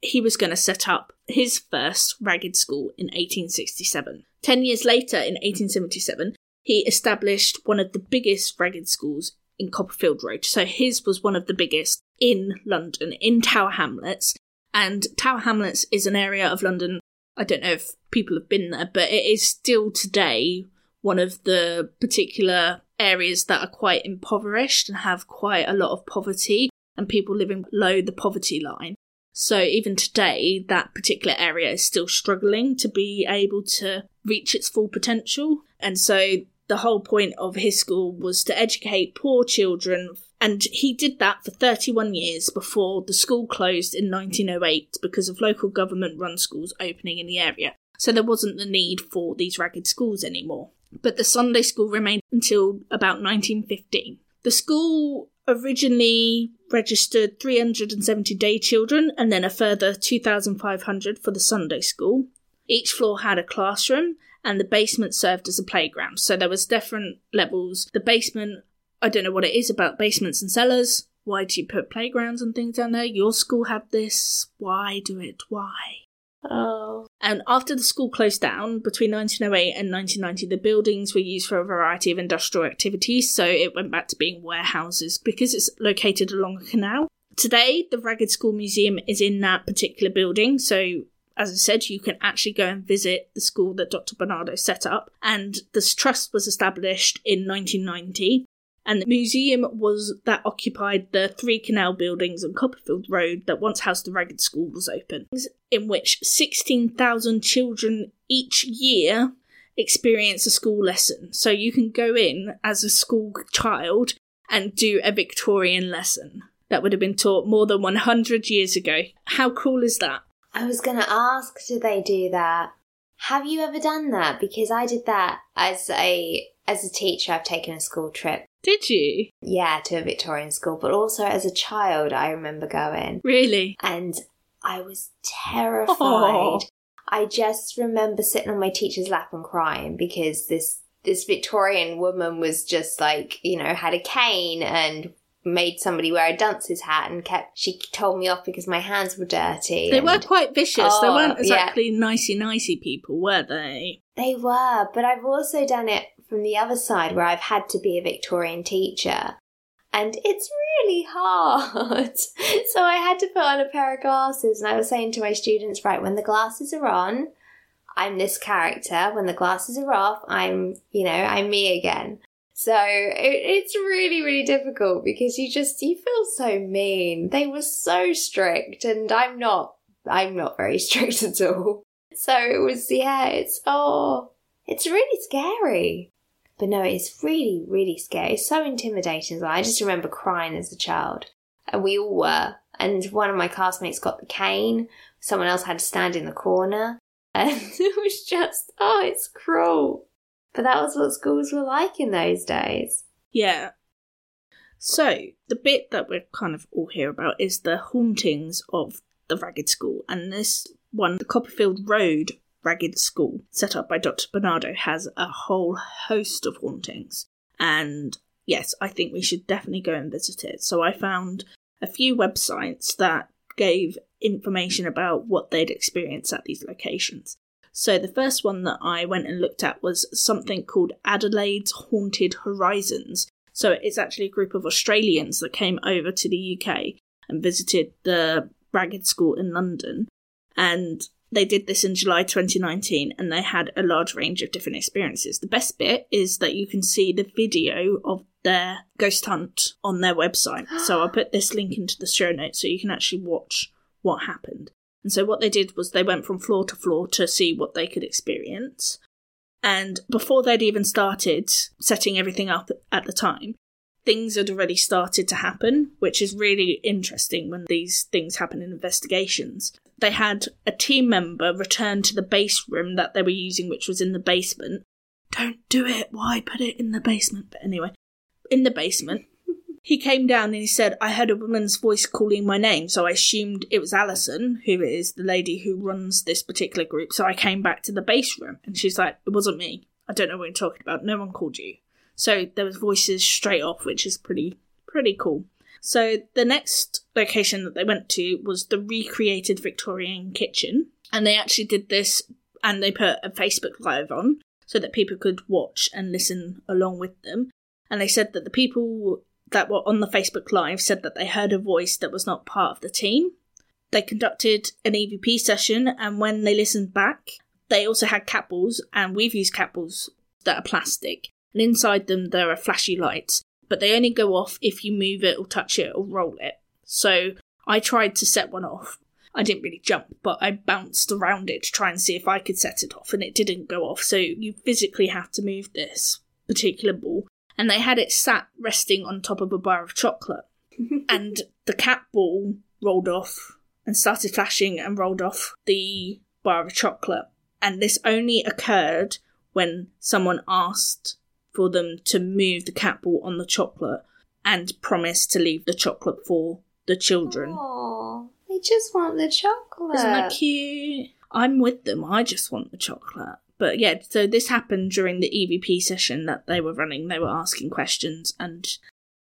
he was going to set up his first ragged school in 1867. Ten years later, in 1877, he established one of the biggest ragged schools in Copperfield Road. So his was one of the biggest in London, in Tower Hamlets. And Tower Hamlets is an area of London, I don't know if people have been there, but it is still today one of the particular areas that are quite impoverished and have quite a lot of poverty and people living below the poverty line. So even today, that particular area is still struggling to be able to reach its full potential. And so the whole point of his school was to educate poor children. And he did that for 31 years before the school closed in 1908 because of local government run schools opening in the area. So there wasn't the need for these ragged schools anymore. But the Sunday school remained until about 1915. The school originally registered 370 day children and then a further 2,500 for the Sunday school. Each floor had a classroom and the basement served as a playground. So there was different levels. The basement, I don't know what it is about basements and cellars. Why do you put playgrounds and things down there? Your school had this. Why do it? Why? Oh. And after the school closed down between 1908 and 1990, the buildings were used for a variety of industrial activities, so it went back to being warehouses because it's located along a canal. Today, the Ragged School Museum is in that particular building, so as I said, you can actually go and visit the school that Dr. Barnardo set up. And this trust was established in 1990. And the museum was that occupied the three canal buildings on Copperfield Road that once housed the Ragged School was open, in which 16,000 children each year experience a school lesson. So you can go in as a school child and do a Victorian lesson that would have been taught more than 100 years ago. How cool is that? I was going to ask, do they do that? Have you ever done that? Because I did that as a as a teacher. I've taken a school trip. Did you? Yeah, to a Victorian school, but also as a child, I remember going, Really? and I was terrified. Aw. I just remember sitting on my teacher's lap and crying because this this Victorian woman was just like, you know, had a cane and made somebody wear a dunce's hat and kept she told me off because my hands were dirty. They and- were quite vicious. they Oh, weren't yeah. exactly nicey nicey people, were they? They were, but I've also done it from the other side where I've had to be a Victorian teacher. And it's really hard. *laughs* so I had to put on a pair of glasses and I was saying to my students, right, when the glasses are on, I'm this character. When the glasses are off, I'm, you know, I'm me again. So it, it's really, really difficult because you just, you feel so mean. They were so strict and I'm not, I'm not very *laughs* strict at all. So it was, yeah, it's, oh, it's really scary. But no, it's really, really scary. It's so intimidating. as well. I just remember crying as a child. And we all were. And one of my classmates got the cane. Someone else had to stand in the corner. *laughs* And it was just, oh, it's cruel. But that was what schools were like in those days. Yeah. So, the bit that we're kind of all here about is the hauntings of the Ragged School. And this one, the Copperfield Road Ragged School, set up by Dr. Barnardo, has a whole host of hauntings. And yes, I think we should definitely go and visit it. So, I found a few websites that gave information about what they'd experienced at these locations. So the first one that I went and looked at was something called Adelaide's Haunted Horizons. So it's actually a group of Australians that came over to the UK and visited the Ragged School in London. And they did this in July 2019 and they had a large range of different experiences. The best bit is that you can see the video of their ghost hunt on their website. So I'll put this link into the show notes so you can actually watch what happened. And so what they did was they went from floor to floor to see what they could experience. And before they'd even started setting everything up at the time, things had already started to happen, which is really interesting when these things happen in investigations. They had a team member return to the base room that they were using, which was in the basement. Don't do it. Why put it in the basement? But anyway, in the basement, *laughs* he came down and he said, I heard a woman's voice calling my name, so I assumed it was Alison, who is the lady who runs this particular group. So I came back to the base room and she's like, It wasn't me. I don't know what you're talking about. No one called you. So there was voices straight off, which is pretty pretty cool. So the next location that they went to was the recreated Victorian kitchen. And they actually did this and they put a Facebook Live on so that people could watch and listen along with them. And they said that the people that were on the Facebook Live said that they heard a voice that was not part of the team. They conducted an EVP session, and when they listened back, they also had cat balls, and we've used cat balls that are plastic. And inside them, there are flashy lights, but they only go off if you move it or touch it or roll it. So I tried to set one off. I didn't really jump, but I bounced around it to try and see if I could set it off, and it didn't go off. So you physically have to move this particular ball and they had it sat resting on top of a bar of chocolate. *laughs* and the cat ball rolled off and started flashing and rolled off the bar of chocolate. And this only occurred when someone asked for them to move the cat ball on the chocolate and promise to leave the chocolate for the children. Oh, they just want the chocolate. Isn't that cute? I'm with them. I just want the chocolate. But yeah, so this happened during the EVP session that they were running. They were asking questions, and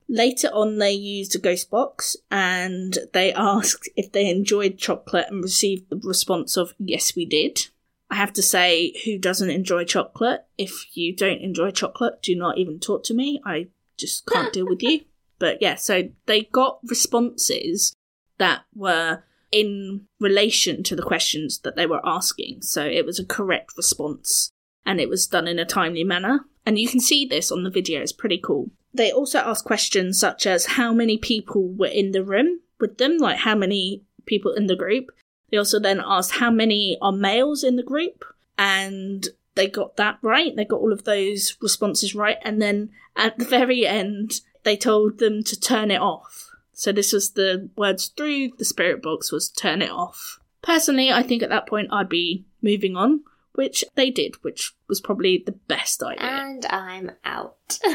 later on, they used a ghost box and they *laughs* asked if they enjoyed chocolate and received the response of yes, we did. I have to say, who doesn't enjoy chocolate? If you don't enjoy chocolate, do not even talk to me. I just can't deal with you. *laughs* But yeah, so they got responses that were in relation to the questions that they were asking. So it was a correct response and it was done in a timely manner. And you can see this on the video, it's pretty cool. They also asked questions such as how many people were in the room with them, like how many people in the group. They also then asked how many are males in the group, and they got that right. They got all of those responses right. And then at the very end, they told them to turn it off. So this was the words through the spirit box was turn it off. Personally, I think at that point I'd be moving on, which they did, which was probably the best idea. And I'm out. *laughs*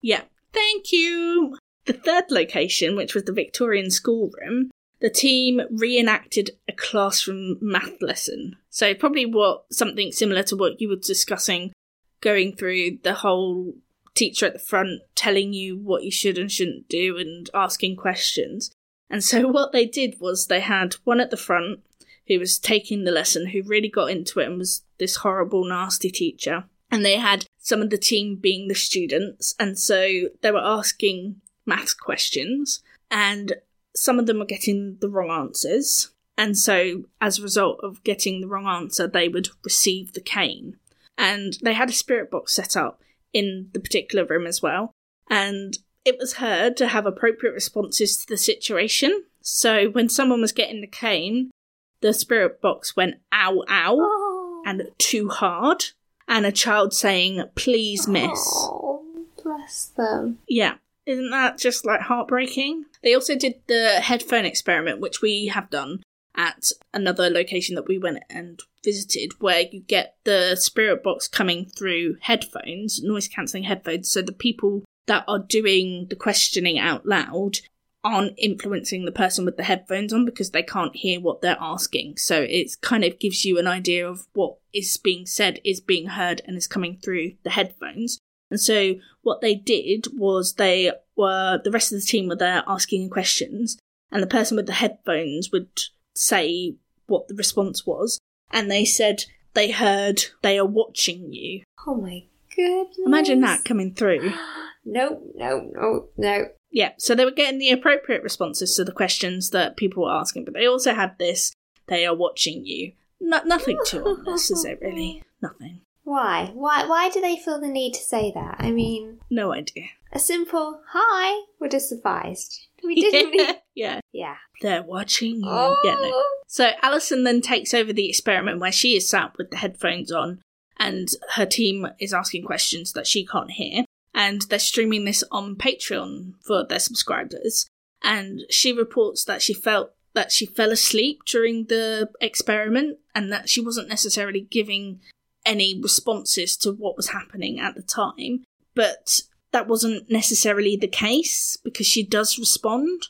Yeah. Thank you. The third location, which was the Victorian schoolroom, the team reenacted a classroom math lesson. So probably what something similar to what you were discussing going through the whole teacher at the front telling you what you should and shouldn't do and asking questions. And so *laughs* what they did was they had one at the front who was taking the lesson, who really got into it and was this horrible, nasty teacher. And they had some of the team being the students. And so they were asking maths questions, and some of them were getting the wrong answers. And so, as a result of getting the wrong answer, they would receive the cane. And they had a spirit box set up in the particular room as well. And it was heard to have appropriate responses to the situation. So, when someone was getting the cane, the spirit box went ow ow Oh, and too hard, and a child saying, please miss. Oh, bless them. Yeah. Isn't that just like heartbreaking? They also did the headphone experiment, which we have done at another location that we went and visited, where you get the spirit box coming through headphones, noise cancelling headphones, so the people that are doing the questioning out loud aren't influencing the person with the headphones on because they can't hear what they're asking. So it kind of gives you an idea of what is being said is being heard and is coming through the headphones. And so what they did was they were the rest of the team were there asking questions, and the person with the headphones would say what the response was, and they said they heard they are watching you. Oh my goodness. Imagine that coming through. *gasps* No, no, no, no. Yeah, so they were getting the appropriate responses to the questions that people were asking, but they also had this they are watching you. No- nothing too ominous, is it really? Nothing. Why? Why? Why do they feel the need to say that? I mean, No idea. a simple "hi" would have sufficed. We *laughs* didn't. yeah. need- yeah. yeah. They're watching you. Oh. Yeah, no. So Alison then takes over the experiment where she is sat with the headphones on and her team is asking questions that she can't hear. And they're streaming this on Patreon for their subscribers. And she reports that she felt that she fell asleep during the experiment and that she wasn't necessarily giving any responses to what was happening at the time. But that wasn't necessarily the case because she does respond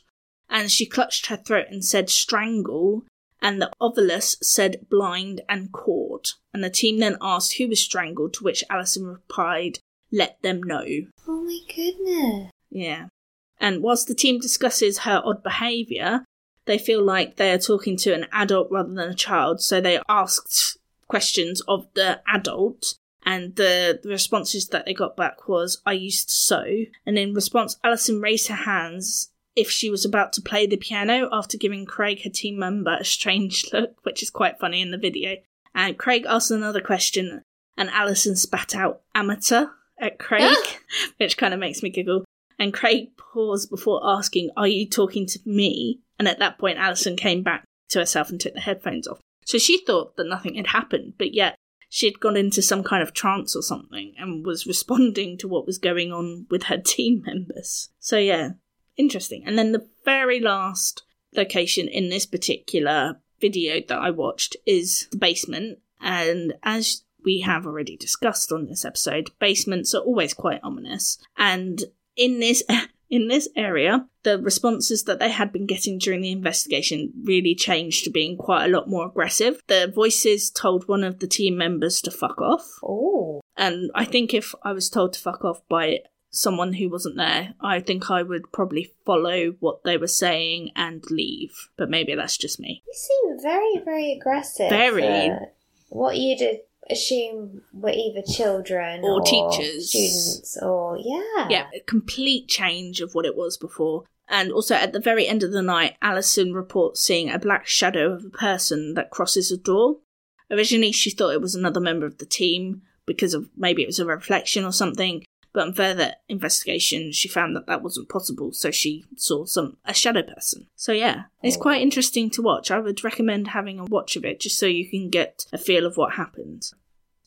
and she clutched her throat and said strangle, and the ovilus said blind and cord. And the team then asked who was strangled, to which Alison replied, let them know. Oh my goodness. Yeah. And whilst the team discusses her odd behaviour, they feel like they are talking to an adult rather than a child, so they asked questions of the adult. And the, the responses that they got back was, I used to sew. And in response, Alison raised her hands if she was about to play the piano after giving Craig, her team member, a strange *laughs* look, which is quite funny in the video. And Craig asked another question, and Alison spat out amateur at Craig, *laughs* which kind of makes me giggle. And Craig paused before asking, Are you talking to me? And at that point, Alison came back to herself and took the headphones off. So she thought that nothing had happened, but yet she'd gone into some kind of trance or something and was responding to what was going on with her *laughs* team members. So yeah, interesting. And then the very last location in this particular video that I watched is the basement. And as we have already discussed on this episode, basements are always quite ominous. And in this *laughs* in this area, the responses that they had been getting during the investigation really changed to being quite a lot more aggressive. The voices told one of the team members to fuck off. Oh. And I think if I was told to fuck off by someone who wasn't there, I think I would probably follow what they were saying and leave. But maybe that's just me. You seem very, very aggressive. Very. for what you'd assume were either children Or or, teachers. students, or yeah. Yeah, a complete change of what it was before. And also at the very end of the night, Alison reports seeing a black shadow of a person that crosses a door. Originally, she thought it was another member of the team because of maybe it was a reflection or something. But on further investigation, she found that that wasn't possible, so she saw some a shadow person. So yeah, it's quite interesting to watch. I would recommend having a watch of it just so you can get a feel of what happened.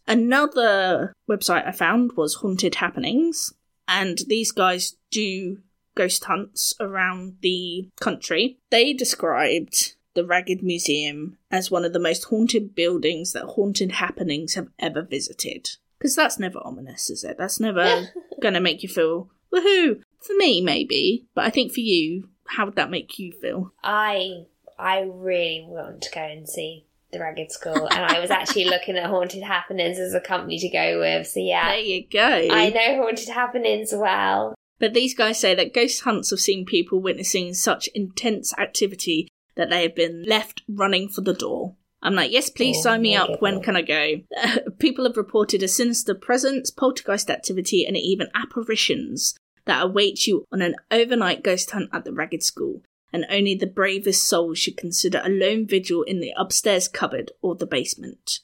Another website I found was Haunted Happenings, and these guys do ghost hunts around the country. They described the Ragged Museum as one of the most haunted buildings that Haunted Happenings have ever visited. Because that's never ominous, is it? That's never *laughs* going to make you feel woohoo. For me, maybe, but I think for you, how would that make you feel? I I really want to go and see the Ragged School, and I was actually *laughs* looking at Haunted Happenings as a company to go with. So yeah, There you go. I know Haunted Happenings well. But these guys say that ghost hunts have seen people witnessing such intense activity that they have been left running for the door. I'm like, yes, please Oh, sign me up. When can I go? *laughs* people have reported a sinister presence, poltergeist activity, and even apparitions that await you on an overnight ghost hunt at the Ragged School. And only the bravest soul should consider a lone vigil in the upstairs cupboard or the basement.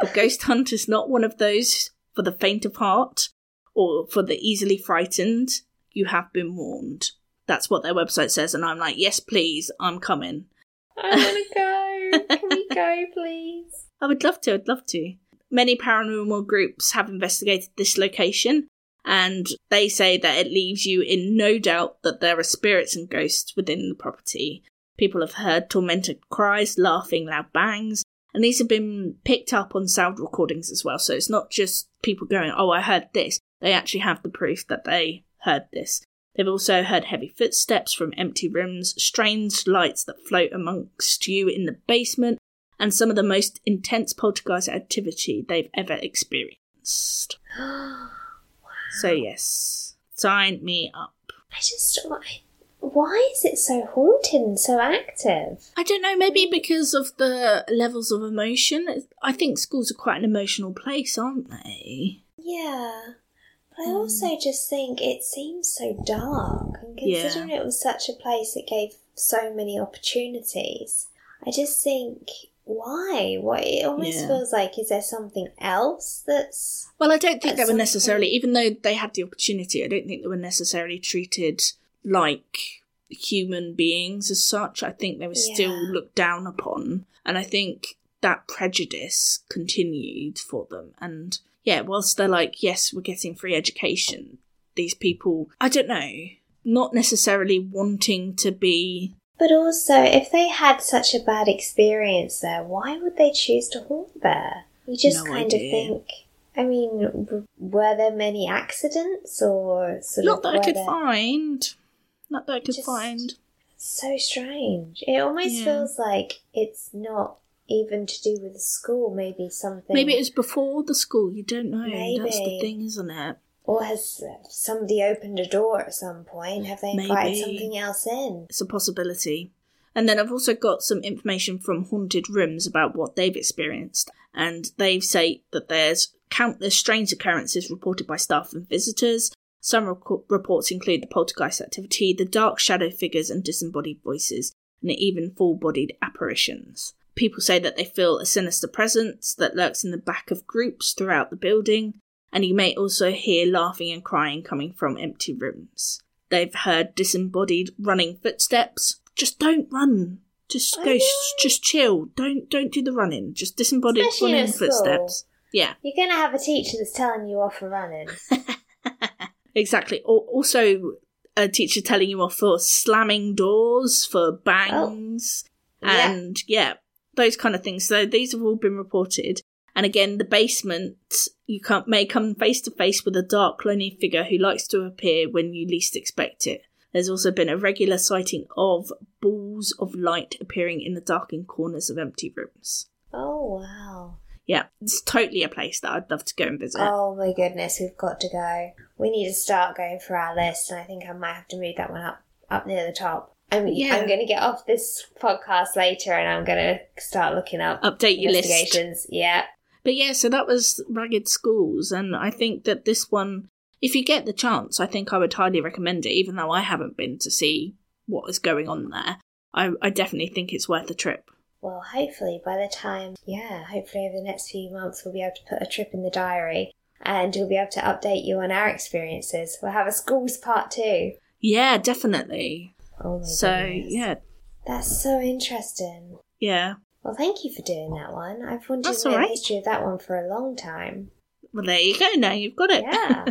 The ghost hunt is not one of those for the faint of heart or for the easily frightened. You have been warned. That's what their website says, and I'm like, yes, please, I'm coming. I want to go. Can we go, please? I would love to, I'd love to. Many paranormal groups have investigated this location, and they say that it leaves you in no doubt that there are spirits and ghosts within the property. People have heard tormented cries, laughing, loud bangs, and these have been picked up on sound recordings as well. So it's not just people going, Oh, I heard this. They actually have the proof that they heard this. They've also heard heavy footsteps from empty rooms, strange lights that float amongst you in the basement, and some of the most intense poltergeist activity they've ever experienced. *gasps* wow. So, yes, sign me up. I just why, why is it so haunted and so active? I don't know, maybe because of the levels of emotion. I think schools are quite an emotional place, aren't they? Yeah. But. I also mm. just think it seems so dark, and Yeah. considering it was such a place that gave so many opportunities, I just think why? What it almost Yeah. feels like is there something else that's Well, I don't think they were necessarily, point- even though they had the opportunity, I don't think they were necessarily treated like human beings as such. I think they were still looked down upon. And I think that prejudice continued for them. And yeah, whilst they're like, yes, we're getting free education, these people, I don't know, not necessarily wanting to be. But also, if they had such a bad experience there, why would they choose to haunt there? You just No kind idea. of think. I mean, were there many accidents or sort Not of that I could there- find. Not that I could Just- find. So strange. It almost Yeah. feels like it's not even to do with the school. Maybe something. Maybe it was before the school, you don't know. Maybe. That's the thing, isn't it? Or has somebody opened a door at some point? Have they invited Maybe. something else in? It's a possibility. And then I've also got some information from Haunted Rooms about what they've experienced. And they say that there's countless strange occurrences reported by staff and visitors. Some reco- reports include the poltergeist activity, the dark shadow figures and disembodied voices, and even full bodied apparitions. People say that they feel a sinister presence that lurks in the back of groups throughout the building, and you may also hear laughing and crying coming from empty rooms. They've heard disembodied running footsteps. Just don't run. Just go. Just chill. Don't don't do the running. Just disembodied Especially running footsteps. Yeah, You're going to have a teacher that's telling you off for running. *laughs* exactly. Also a teacher telling you off for slamming doors, for oh. bangs, Yeah. and yeah, those kind of things. So these have all been reported. And again, the basement, you come, may come face to face with a dark, lonely figure who likes to appear when you least expect it. There's also been a regular sighting of balls of light appearing in the darkened corners of empty rooms. Oh, wow. Yeah, it's totally a place that I'd love to go and visit. Oh my goodness, we've got to go. We need to start going through our list, and I think I might have to move that one up up near the top. I'm, Yeah. I'm going to get off this podcast later, and I'm going to start looking up Update your list. Yeah, But yeah, so that was Ragged Schools, and I think that this one, if you get the chance, I think I would highly recommend it, even though I haven't been to see what is going on there. I, I definitely think it's worth a trip. Well, hopefully by the time, yeah, hopefully over the next few months we'll be able to put a trip in the diary and we'll be able to update you on our experiences. We'll have a schools part two. Yeah, definitely. Oh So, goodness. yeah, That's so interesting. yeah. Well, thank you for doing that one. I've wanted That's all right. the history of that one for a long time. Well, there you go. Now you've got it. Yeah.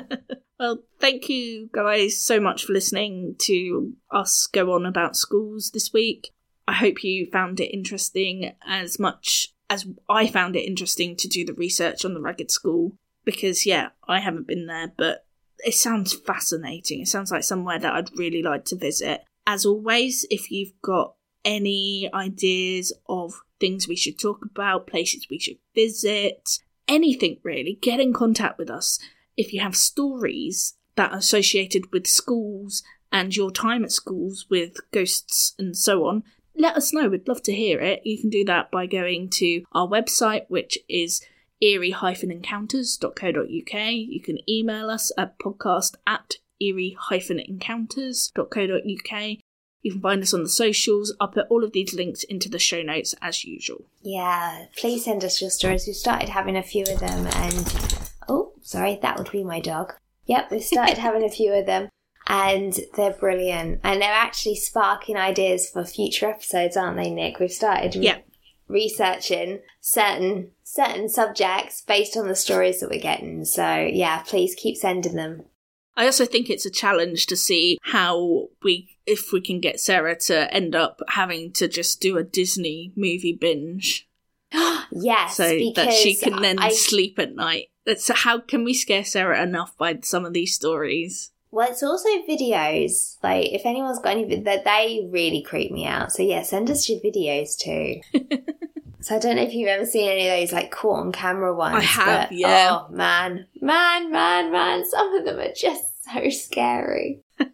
*laughs* well, thank you guys so much for listening to us go on about schools this week. I hope you found it interesting as much as I found it interesting to do the research on the Ragged School because, yeah, I haven't been there, but it sounds fascinating. It sounds like somewhere that I'd really like to visit. As always, if you've got any ideas of things we should talk about, places we should visit, anything really, get in contact with us. If you have stories that are associated with schools and your time at schools with ghosts and so on, let us know. We'd love to hear it. You can do that by going to our website, which is eerie-encounters.co.uk. You can email us at podcast at eerie-encounters.co.uk. You can find us on the socials. I'll put all of these links into the show notes as usual. Yeah, please send us your stories. We've started having a few of them, and oh, sorry, that would be my dog. Yep, we've started *laughs* having a few of them, and they're brilliant. And they're actually sparking ideas for future episodes, aren't they, Nick? We've started Yeah. researching certain certain subjects based on the stories that we're getting. So yeah, please keep sending them. I also think it's a challenge to see how we, if we can get Sarah to end up having to just do a Disney movie binge *gasps* Yes, so that she can then I, sleep at night. So how can we scare Sarah enough by some of these stories? Well, it's also videos. Like, if anyone's got any, that they really creep me out. So yeah, send us your videos too. *laughs* so I don't know if you've ever seen any of those like caught on camera ones. I have, but, yeah. Oh man, man, man, man. Some of them are just so scary. *laughs*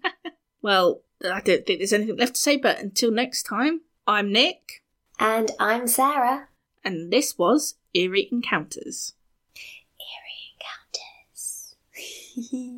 Well, I don't think there's anything left to say, but until next time, I'm Nick, And I'm Sarah. and this was Eerie Encounters. Eerie Encounters. *laughs*